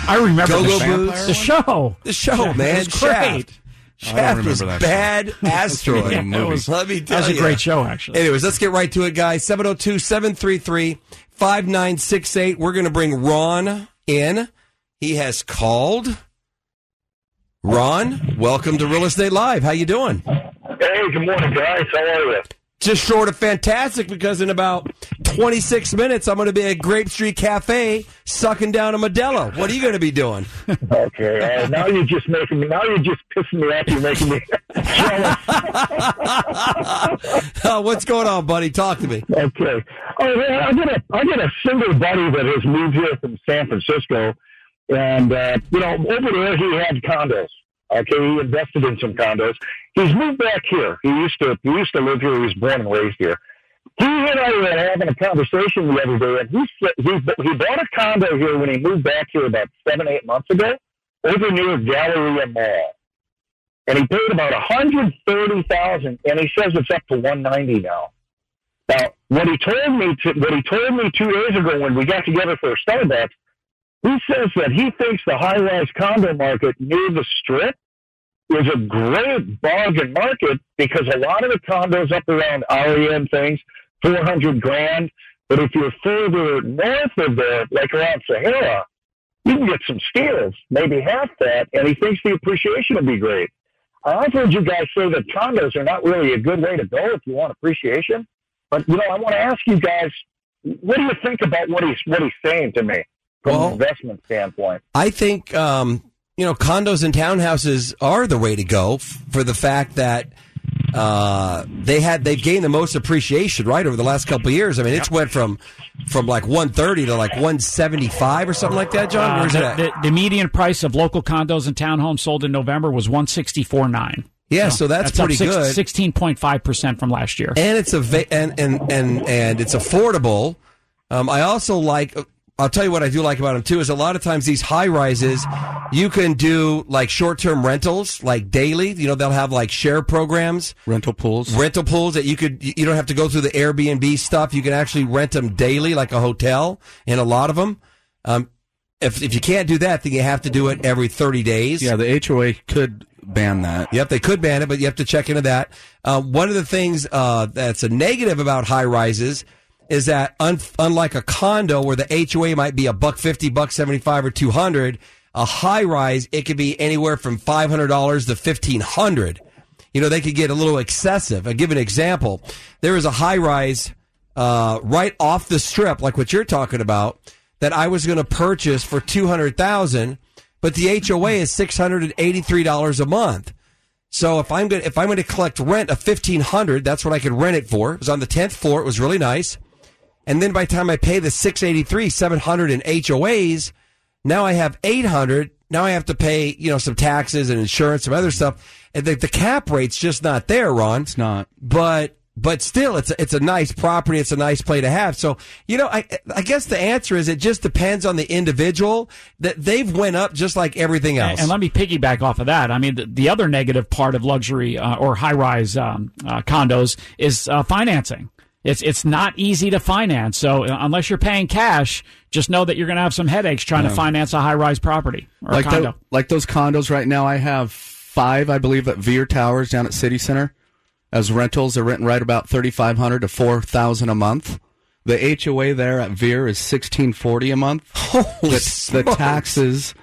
I remember Go-Go the, Boots? the show. The show, Yeah, man. it was great. Shaft. Shaft was remember that bad asteroid. Yeah, it was- Let me tell that was a you. great show, actually. Anyways, let's get right to it, guys. 702 733 5968. We're going to bring Ron in. He has called. Ron, welcome to Real Estate Live. How you doing? Hey, good morning, guys. How are you? Just short of fantastic because in about 26 minutes, I'm going to be at Grape Street Cafe sucking down a Modelo. What are you going to be doing? Okay. Uh, now you're just making me. Now you're just pissing me off. You're making me. Uh, what's going on, buddy? Talk to me. Okay. Oh man, I got a I got a single buddy that has moved here from San Francisco, and uh, you know over there he had condos. Okay, he invested in some condos. He's moved back here. He used to he used to live here. He was born and raised here. He and I were having a conversation the other day, and he said he he bought a condo here when he moved back here about seven eight months ago, over near Galleria Mall, and he paid about hundred thirty thousand, and he says it's up to one ninety now. Now, what he told me to, what he told me two days ago when we got together for a Starbucks, he says that he thinks the high-rise condo market near the Strip is a great bargain market because a lot of the condos up around Aria and things, four hundred grand. But if you're further north of there, like around Sahara, you can get some steals, maybe half that, and he thinks the appreciation will be great. I've heard you guys say that condos are not really a good way to go if you want appreciation. But you know, I want to ask you guys, what do you think about what he's what he's saying to me from Well- an investment standpoint? I think um, you know condos and townhouses are the way to go f- for the fact that uh, they had they've gained the most appreciation right over the last couple of years. I mean, it's went from from like 130 to like 175 or something like that. John, Uh, the, the, the median price of local condos and townhomes sold in November was one sixty four nine. yeah, so that's, pretty good. Sixteen point five percent from last year. and it's a va- and and and and it's affordable. Um, I also like. I'll tell you what I do like about them too is a lot of times these high rises, you can do like short term rentals, like daily. You know they'll have like share programs, Rental pools. rental pools that you could. You don't have to go through the Airbnb stuff. You can actually rent them daily, like a hotel. In a lot of them, um, if if you can't do that, then you have to do it every thirty days. Yeah, the HOA could ban that. Yep, they could ban it, but you have to check into that. Uh, one of the things uh, that's a negative about high rises is that un- unlike a condo where the HOA might be a buck fifty, buck seventy five, or two hundred, a high rise it could be anywhere from five hundred dollars to fifteen hundred. You know, they could get a little excessive. I'll give an example. There is a high rise uh, right off the strip, like what you're talking about, that I was going to purchase for two hundred thousand, but the HOA is six hundred and eighty three dollars a month. So if I'm going if I'm going to collect rent of fifteen hundred, that's what I could rent it for. It was on the tenth floor. It was really nice. And then by the time I pay the six eighty three, seven hundred in HOAs, now I have eight hundred. now I have to pay, you know, some taxes and insurance, some other stuff. And the, the cap rate's just not there, Ron. It's not. But, but still, it's a, it's a nice property. It's a nice play to have. So, you know, I, I guess the answer is it just depends on the individual that they've went up just like everything else. And, and let me piggyback off of that. I mean, the, the other negative part of luxury uh, or high rise um, uh, condos is uh, financing. It's it's not easy to finance. So uh, unless you're paying cash, just know that you're going to have some headaches trying to finance a high rise property or like a condo. tho- like those condos right now. I have five, I believe, at Veer Towers down at City Center as rentals. They're renting right about thirty five hundred to four thousand a month. The HOA there at Veer is sixteen forty a month. Holy the, the taxes,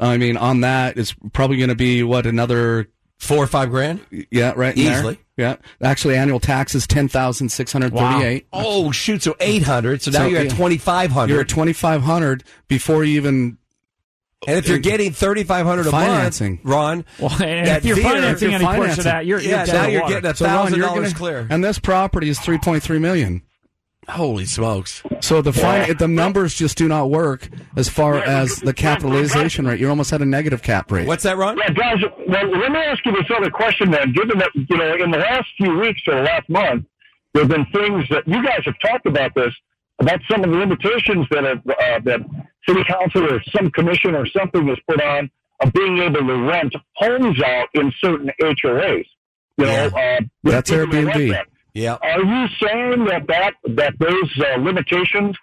I mean, on that is probably going to be what another Four or five grand? yeah, right in there. Easily. Yeah, actually, annual taxes ten thousand six hundred thirty eight. Oh, shoot. So 800. So now So, you're at yeah. 2,500. You're at twenty five hundred before you even and if you're getting 3,500 a Financing. month, Ron, well, and if you're Veer- financing you're any portion of that, you're, yeah, you're dead now you're water. getting a thousand you're dollars clear. And this property is three point three million. Holy smokes! So the fin- the numbers just do not work as far as the capitalization rate. You're almost had a negative cap rate. What's that, Ron? Yeah, guys, well, let me ask you this other question then. Given that, you know, in the last few weeks or the last month, there have been things that you guys have talked about this, about some of the limitations that have, uh, that city council or some commission or something has put on of being able to rent homes out in certain HOAs. You know, uh, That's Airbnb. rent that. Yeah. Are you saying that that, that those uh, limitations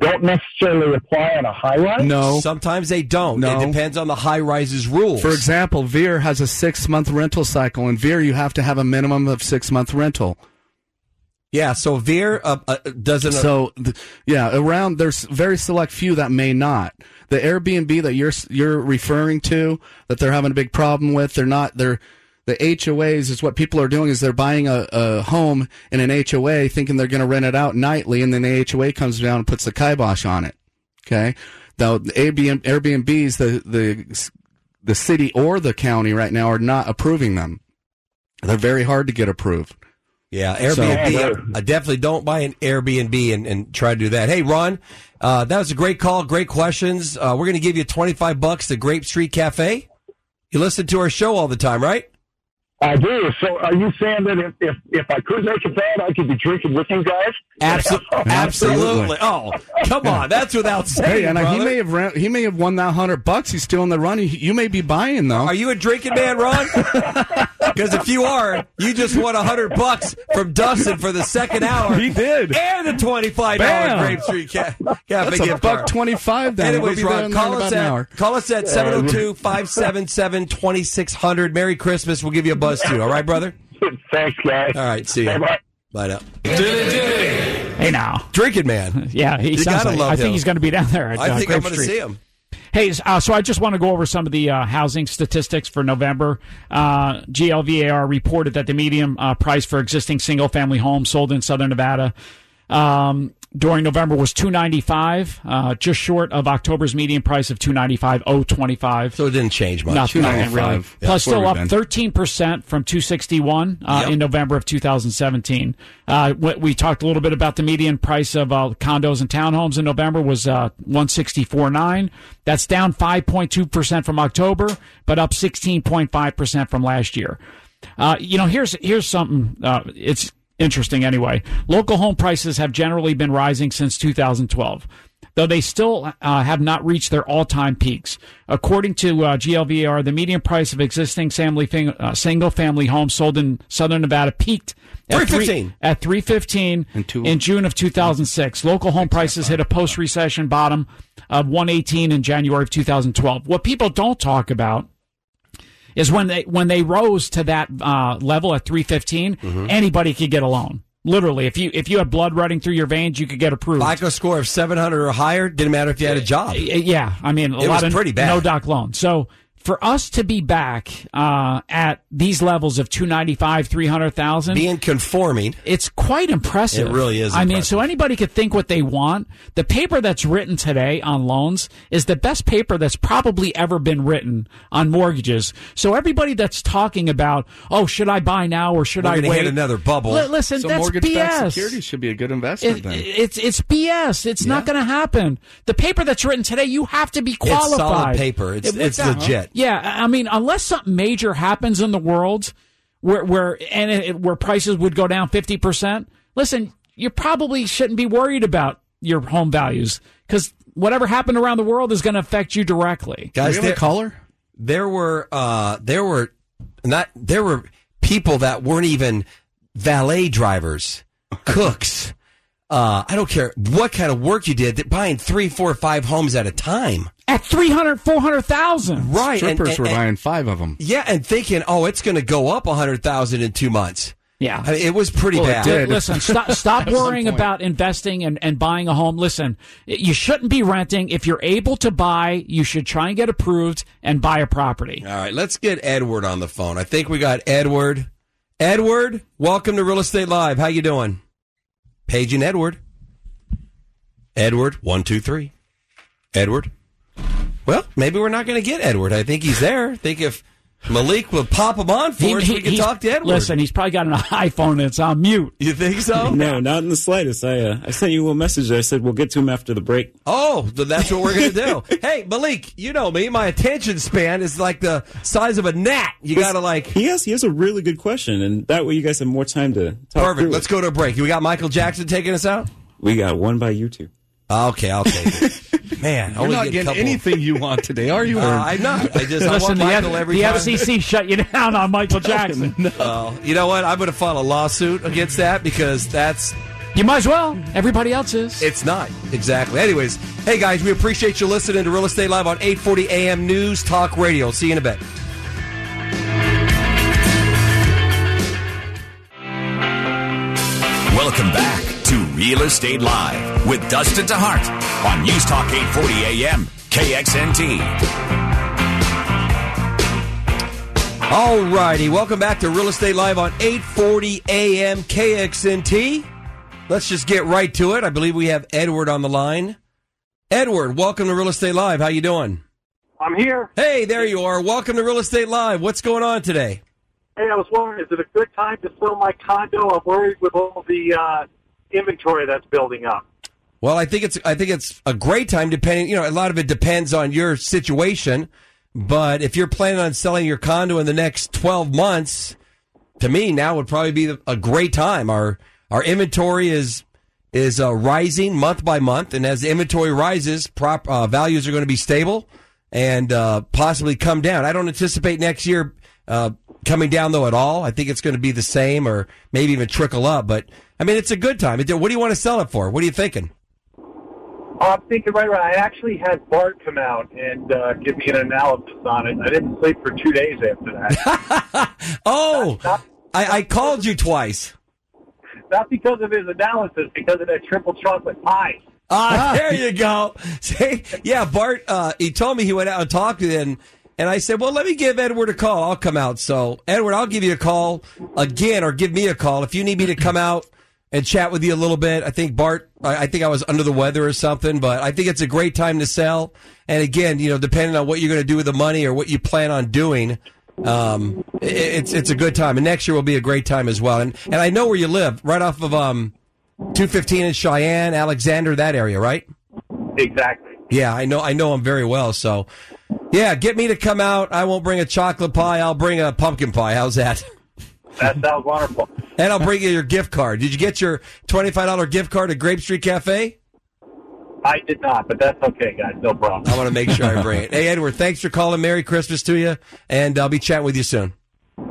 don't necessarily apply on a high rise? No. Sometimes they don't. No. It depends on the high rises rules. For example, Veer has a six month rental cycle. In Veer, you have to have a minimum of six month rental. yeah. So Veer uh, uh, doesn't. So, th- yeah, around there's very select few that may not. The Airbnb that you're you're referring to that they're having a big problem with, they're not. They're the HOAs is what people are doing is they're buying a, a home in an HOA thinking they're going to rent it out nightly, and then the HOA comes down and puts the kibosh on it. Okay, now the Airbnb, Airbnbs, the the the city or the county right now are not approving them. They're very hard to get approved. Yeah, Airbnb. I, I definitely don't buy an Airbnb and, and try to do that. Hey, Ron, uh, that was a great call. Great questions. Uh, we're going to give you 25 bucks to Grape Street Cafe. You listen to our show all the time, right? I do. So are you saying that if, if, if I could make it bad, I could be drinking with you guys? Abso- absolutely. Absolutely. Oh, come on. That's without saying, Hey, and uh, he may have ran, he may have won that hundred bucks. He's still in the running. You may be buying though. Are you a drinking man, Ron? Because if you are, you just won a hundred bucks from Dustin for the second hour. He did. and the twenty-five dollar Bam. Grape Street Ca- Cafe That's a gift buck card. twenty five. Then we'll Anyways, be there Ron, call about us an at hour. call us at 702-577-2600. Merry Christmas. We'll give you a buzz too. All right, brother. Thanks, guys. All right. See you. Bye-bye. Bye now. Hey, now. Drinking man. Yeah, he You sounds gotta like, love I think he's going to be down there. At, I uh, think I'm going to Street. see him. Hey, uh, so I just want to go over some of the uh, housing statistics for November. Uh, GLVAR reported that the median uh, price for existing single-family homes sold in Southern Nevada um, during November was two ninety five, uh, just short of October's median price of two ninety five oh twenty five. So it didn't change much. Nothing, nothing really. 295. Yeah, Plus, still up been. thirteen percent from two sixty one uh, Yep. in November of two thousand seventeen. Uh, we, we talked a little bit about the median price of uh, condos and townhomes in November was uh, one sixty four nine. That's down five point two percent from October, but up sixteen point five percent from last year. Uh, you know, here's here's something. Uh, it's interesting anyway. Local home prices have generally been rising since 2012, though they still uh, have not reached their all-time peaks. According to uh, GLVAR, the median price of existing family uh, single-family homes sold in Southern Nevada peaked at 315. three- at 315 In two- in June of 2006. Local home prices hit a post-recession bottom of 118 in January of 2012. What people don't talk about is when they when they rose to that uh, level at 315, Mm-hmm. anybody could get a loan. Literally, if you if you had blood running through your veins, you could get approved. FICO score of 700 or higher. Didn't matter if you had a job. Yeah, I mean a It lot was of pretty bad. no doc loan. So for us to be back uh, at these levels of 295, 300,000, Being conforming. it's quite impressive. It really is I mean, so anybody could think what they want. The paper that's written today on loans is the best paper that's probably ever been written on mortgages. So everybody that's talking about, oh, should I buy now or should We're I wait? hit another bubble. Li- listen, So that's mortgage-backed BS. securities should be a good investment It- then. it's it's BS. It's not going to happen. The paper that's written today, you have to be It's qualified. solid paper. It's, It- it's without- legit. Yeah, I mean, unless something major happens in the world where where and it, where prices would go down fifty percent, listen, you probably shouldn't be worried about your home values because whatever happened around the world is going to affect you directly. Guys, have there, caller? there were uh, there were not there were people that weren't even valet drivers, cooks. Uh, I don't care what kind of work you did. That buying three, four, five homes at a time, At 300, 400,000. right? and- Strippers and- were and- buying five of them. yeah, and thinking, oh, it's going to go up a hundred thousand in two months. Yeah. I mean, it was pretty Well, it bad. did. Listen, stop, stop worrying about investing and, and buying a home. Listen, you shouldn't be renting. If you're able to buy, you should try and get approved and buy a property. All right, let's get Edward on the phone. I think we got Edward. Edward, welcome to Real Estate Live. How you doing? Paige and Edward. Edward, one, two, three. Edward. Well, maybe we're not going to get Edward. I think he's there. I think if Malik will pop him on for us, we can talk to Edward. Listen, he's probably got an iPhone that's on mute. you think so? No, not in the slightest. I uh, I sent you a little message. I said we'll get to him after the break. Oh, then that's what we're going to do. hey, Malik, you know me. My attention span is like the size of a gnat. You got to like. He has he has a really good question, and that way you guys have more time to talk Perfect. Let's it. go to a break. We got Michael Jackson taking us out? We got one by you two. Okay, I'll take it. Man, You're not get getting couple- anything you want today, are you? Uh, I'm not. I just I Listen, want the, Michael F- every the time. FCC shut you down on Michael Jackson. Uh, you know what? I'm going to file a lawsuit against that because that's You might as well. Everybody else is. it's not exactly. Anyways, hey guys, we appreciate you listening to Real Estate Live on 840 AM News Talk Radio. See you in a bit. Welcome back to Real Estate Live with Dustin DeHart on News Talk 840 AM KXNT. All righty, welcome back to Real Estate Live on 840 AM KXNT. Let's just get right to it. I believe we have Edward on the line. Edward, welcome to Real Estate Live. How you doing? I'm here. Hey, there you are. Welcome to Real Estate Live. What's going on today? Hey, I was wondering, is it a good time to sell my condo? I'm worried with all the uh, inventory that's building up. Well, I think it's I think it's a great time depending, you know, a lot of it depends on your situation, but if you're planning on selling your condo in the next 12 months, to me now would probably be a great time. Our our inventory is is uh, rising month by month, and as the inventory rises, prop uh, values are going to be stable and uh, possibly come down. I don't anticipate next year uh, coming down though at all. I think it's going to be the same, or maybe even trickle up. But I mean, it's a good time. What do you want to sell it for? What are you thinking? I'm thinking right around. I actually had Bart come out and uh, give me an analysis on it. I didn't sleep for two days after that. Oh, I, I called you twice. Not because of his analysis, because of that triple chocolate pie. Ah, there you go. See, yeah, Bart. Uh, he told me he went out and talked to them, and I said, "Well, let me give Edward a call. I'll come out." So, Edward, I'll give you a call again, or give me a call if you need me to come out and chat with you a little bit. I think Bart. I, I think I was under the weather or something, but I think it's a great time to sell. And again, you know, depending on what you're going to do with the money or what you plan on doing. Um, it- it's it's a good time, and next year will be a great time as well. And and I know where you live, right off of um, two fifteen in Cheyenne, Alexander, that area, right? Exactly. Yeah, I know. I know him very well. So, yeah, get me to come out. I won't bring a chocolate pie. I'll bring a pumpkin pie. How's that? That sounds wonderful. And I'll bring you your gift card. Did you get your twenty five dollar gift card at Grape Street Cafe? I did not, but that's okay, guys. No problem. I want to make sure I bring it. Hey, Edward, thanks for calling. Merry Christmas to you, and I'll be chatting with you soon.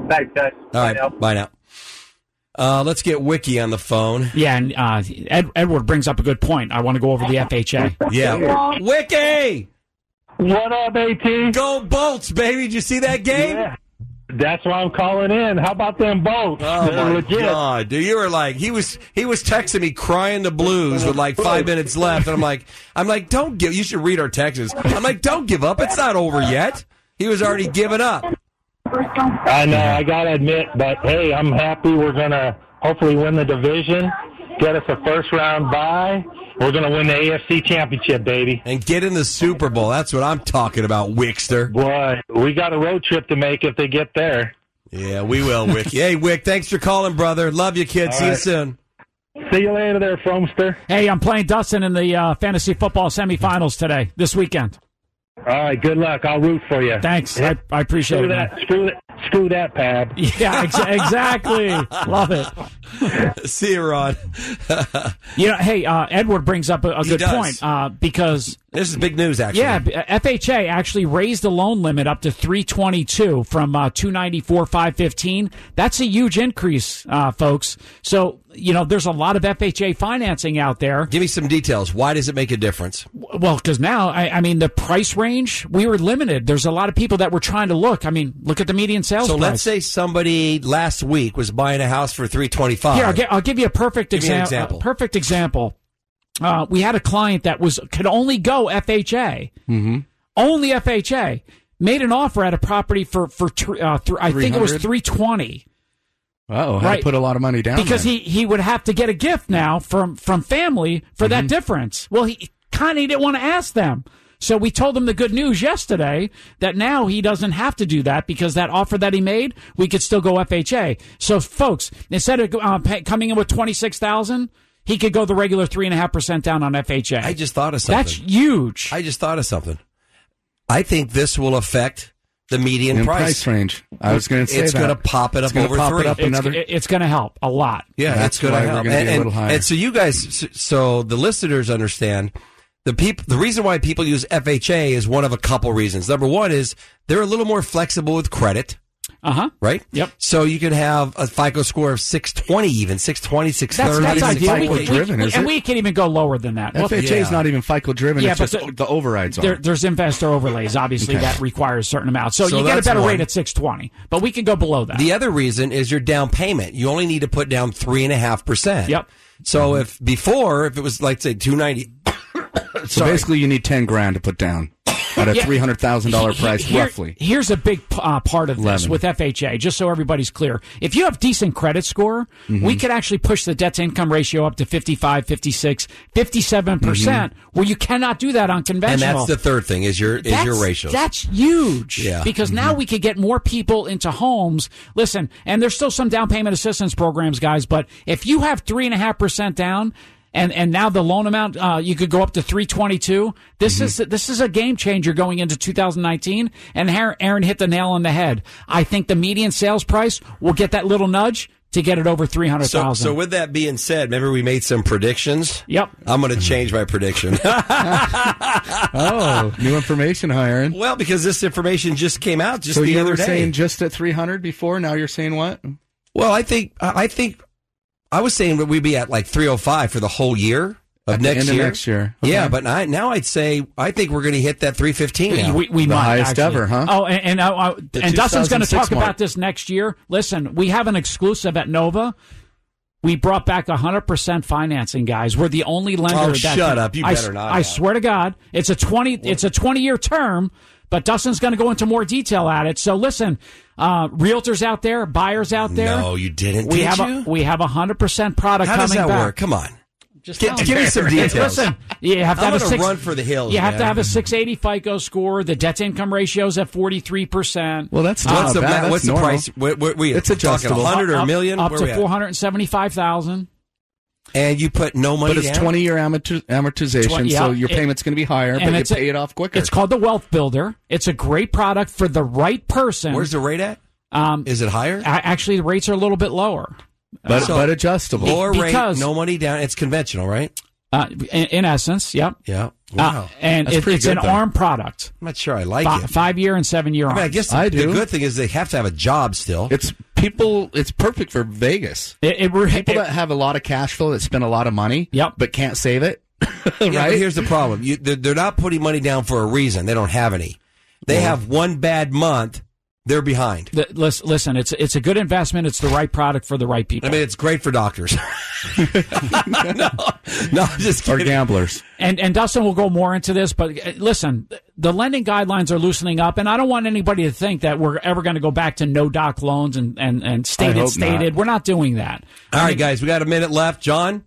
Thanks, guys. All right, bye now. Uh, let's get Wiki on the phone. Yeah, and uh, Ed, Edward brings up a good point. I want to go over the FHA. Yeah, Wiki, What up, AT? go Bolts, baby! Did you see that game? Yeah. That's why I'm calling in. How about them Bolts? Oh They're my legit. god, dude! You were like he was he was texting me crying the blues with like five minutes left, and I'm like I'm like don't give. You should read our texts. I'm like don't give up. It's not over yet. He was already giving up. I know, I gotta admit, but hey, I'm happy we're gonna hopefully win the division, get us a first round bye. We're gonna win the AFC championship, baby. And get in the Super Bowl. That's what I'm talking about, Wickster. Boy, we got a road trip to make if they get there. Yeah, we will, Wick. hey, Wick, thanks for calling, brother. Love you, kid. All See you soon. See you later there, Fromster. Hey, I'm playing Dustin in the uh, fantasy football semifinals today, this weekend. All right, good luck. I'll root for you. Thanks. I, I appreciate Screw it. man. that. Screw that. Screw that, Pab. Yeah, ex- exactly. Love it. See you, Ron. You know, hey, uh, Edward brings up a, a good does. point uh, because This is big news, actually. yeah, FHA actually raised the loan limit up to 322 from uh, 294 515. That's a huge increase, uh, folks. So you know, there's a lot of FHA financing out there. Give me some details. Why does it make a difference? Well, because now, I, I mean, the price range we were limited. There's a lot of people that were trying to look. I mean, look at the median sales So price. let's say somebody last week was buying a house for 325. Here, I'll, gi- I'll give you a perfect an example. uh, perfect example. Uh, we had a client that was could only go FHA, Mm-hmm. only FHA. Made an offer at a property for for uh, th- I think it was 300? three twenty Oh, Right. to put a lot of money down because there. he he would have to get a gift now from from family for Mm-hmm. that difference. Well, he kind of didn't want to ask them. So we told him the good news yesterday that now he doesn't have to do that because that offer that he made, we could still go FHA. So folks, instead of uh, pay, coming in with twenty six thousand, he could go the regular three and a half percent down on FHA. I just thought of something. That's huge. I just thought of something. I think this will affect the median In price. price range. I was going to say It's gonna pop it up gonna over pop three. It up it's, another. it- it's going to help a lot. Yeah, That's it's going to why we're help. gonna be and, a little higher. and so you guys, so the listeners understand the people. The reason why people use FHA is one of a couple reasons. Number one is they're a little more flexible with credit. Uh huh. Right. Yep. So you could have a FICO score of six twenty, even six twenty, six That's, thirty. that's ideal. FICO driven, we- is and it? we can even go lower than that. Well, FHA is yeah. not even FICO driven. Yeah, it's but just the- the, overrides are. There, there's investor overlays, obviously, Okay. that requires a certain amount. So, So you get a better one. rate at 620, but we can go below that. The other reason is your down payment. You only need to put down three and a half percent. Yep. So if before, if it was like say two ninety, so basically, you need ten grand to put down at a Yeah. three hundred thousand dollar He- price, here- roughly. Here's a big uh, part of this 11. with FHA, just so everybody's clear. If you have decent credit score, Mm-hmm. we could actually push the debt to income ratio up to 55, 56, 57%, percent where you cannot do that on conventional. and that's the third thing is your is your That's- ratios. That's huge. Yeah. Because Mm-hmm. now we could get more people into homes. Listen, and there's still some down payment assistance programs, guys, but if you have three and a half percent down, and, and now the loan amount uh, you could go up to 322 this Mm-hmm. is this is a game changer going into 2019 and Aaron Aaron hit the nail on the head i think the median sales price will get that little nudge to get it over 300000 So, so with that being said, remember we made some predictions. Yep. I'm going to change my prediction. Oh, new information, huh, Aaron? well, because this information just came out just so the you other were day. saying just at three hundred before. Now you're saying what? well, I think I I think I was saying that we'd be at like 305 for the whole year of At the next end of year. next year. Yeah, but I, now I'd say I think we're going to hit that 315 now. We, we The might highest actually. ever, huh? Oh, and and, uh, uh, The and Dustin's going to 2006 talk mark. about this next year. Listen, we have an exclusive at Nova. We brought back 100% financing, guys. We're the only lender. Oh, that shut up. You I, better not I have. swear to God, it's a 20. It's a 20 year term. But Dustin's going to go into more detail at it. So listen, uh, realtors out there, buyers out there. No, you didn't. We did have you? a we have a hundred percent product How coming does that back. work? Come on. Just Give- give me some details. Listen, you have to I'm have a six, run for the hills, You have to have a 680 FICO score. The debt to income ratio is at 43 percent. Well, that's What's not the, bad. what's That's the normal. price? What, what, we It's talking adjustable. 100 or a million? up Where to 475,000. And you put no money But it's down? twenty year amorti- amortization, Twen- so your it- payment's going to be higher, and but you it's a- pay it off quicker. It's called the Wealth Builder. It's a great product for the right person. Where's the rate at? um, Is it higher? a- actually the rates are a little bit lower. but So- but adjustable. Lower because- rate, no money down. It's conventional, right? Uh, in, in essence, yep. Yeah. Uh, and it, it's an though. ARM product. I'm not sure I like Fi- it. five year and seven year I ARM. mean, I guess the, I the good thing is they have to have a job still. It's people. It's perfect for Vegas. it, it, re- People it- that have a lot of cash flow that spend a lot of money, Yep. but can't save it. Yeah, but right? here's the problem: you, they're, they're not putting money down for a reason. They don't have any. They have one bad month. They're behind. the, listen, listen, it's it's a good investment. It's the right product for the right people. I mean, it's great for doctors. no, no, I'm just Or gamblers. And and Dustin will go more into this, but uh, listen, the lending guidelines are loosening up, and I don't want anybody to think that we're ever going to go back to no doc loans and and and stated stated. not. We're not doing that. All right, guys, we got a minute left. John,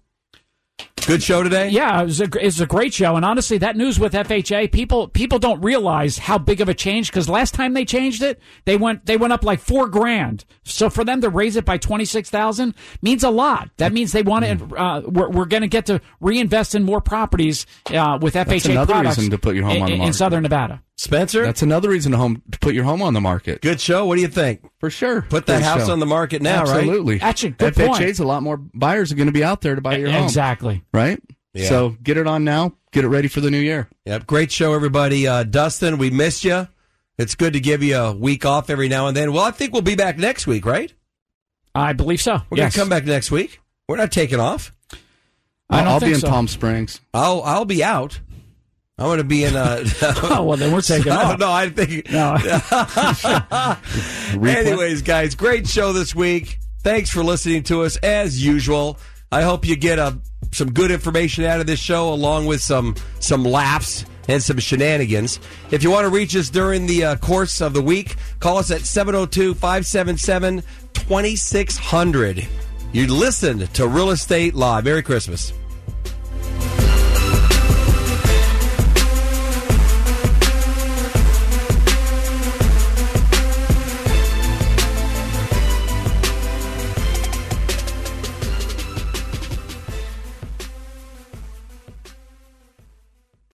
good show today. Yeah, it was a, it's a great show, and honestly, that news with FHA, people people don't realize how big of a change because last time they changed it, they went they went up like four grand. So for them to raise it by twenty six thousand means a lot. That means they want to. Uh, we're we're going to get to reinvest in more properties uh, with FHA That's another products reason to put your home in, on the market. in. Southern Nevada. Spencer, That's another reason to home to put your home on the market. good show. What do you think? For sure. Put that Good house show. on the market now, right? Absolutely. Actually, good FHA's point. a lot more buyers are going to be out there to buy your home. Exactly. Right? Yeah. So get it on now. Get it ready for the new year. Yep, great show, everybody. Uh, Dustin, we missed you. It's good to give you a week off every now and then. Well, I think we'll be back next week, right? I believe so. We're yes. gonna come back next week. We're not taking off. I don't I'll think be in so. Palm Springs. I'll I'll be out. I'm going to be in. Uh, Oh well, then we're taking I off. don't know. I think. No. Anyways, guys, great show this week. Thanks for listening to us as usual. I hope you get a, some good information out of this show, along with some some laughs and some shenanigans. If you want to reach us during the uh, course of the week, call us at 702 577 2600. You listened to Real Estate Live. Merry Christmas.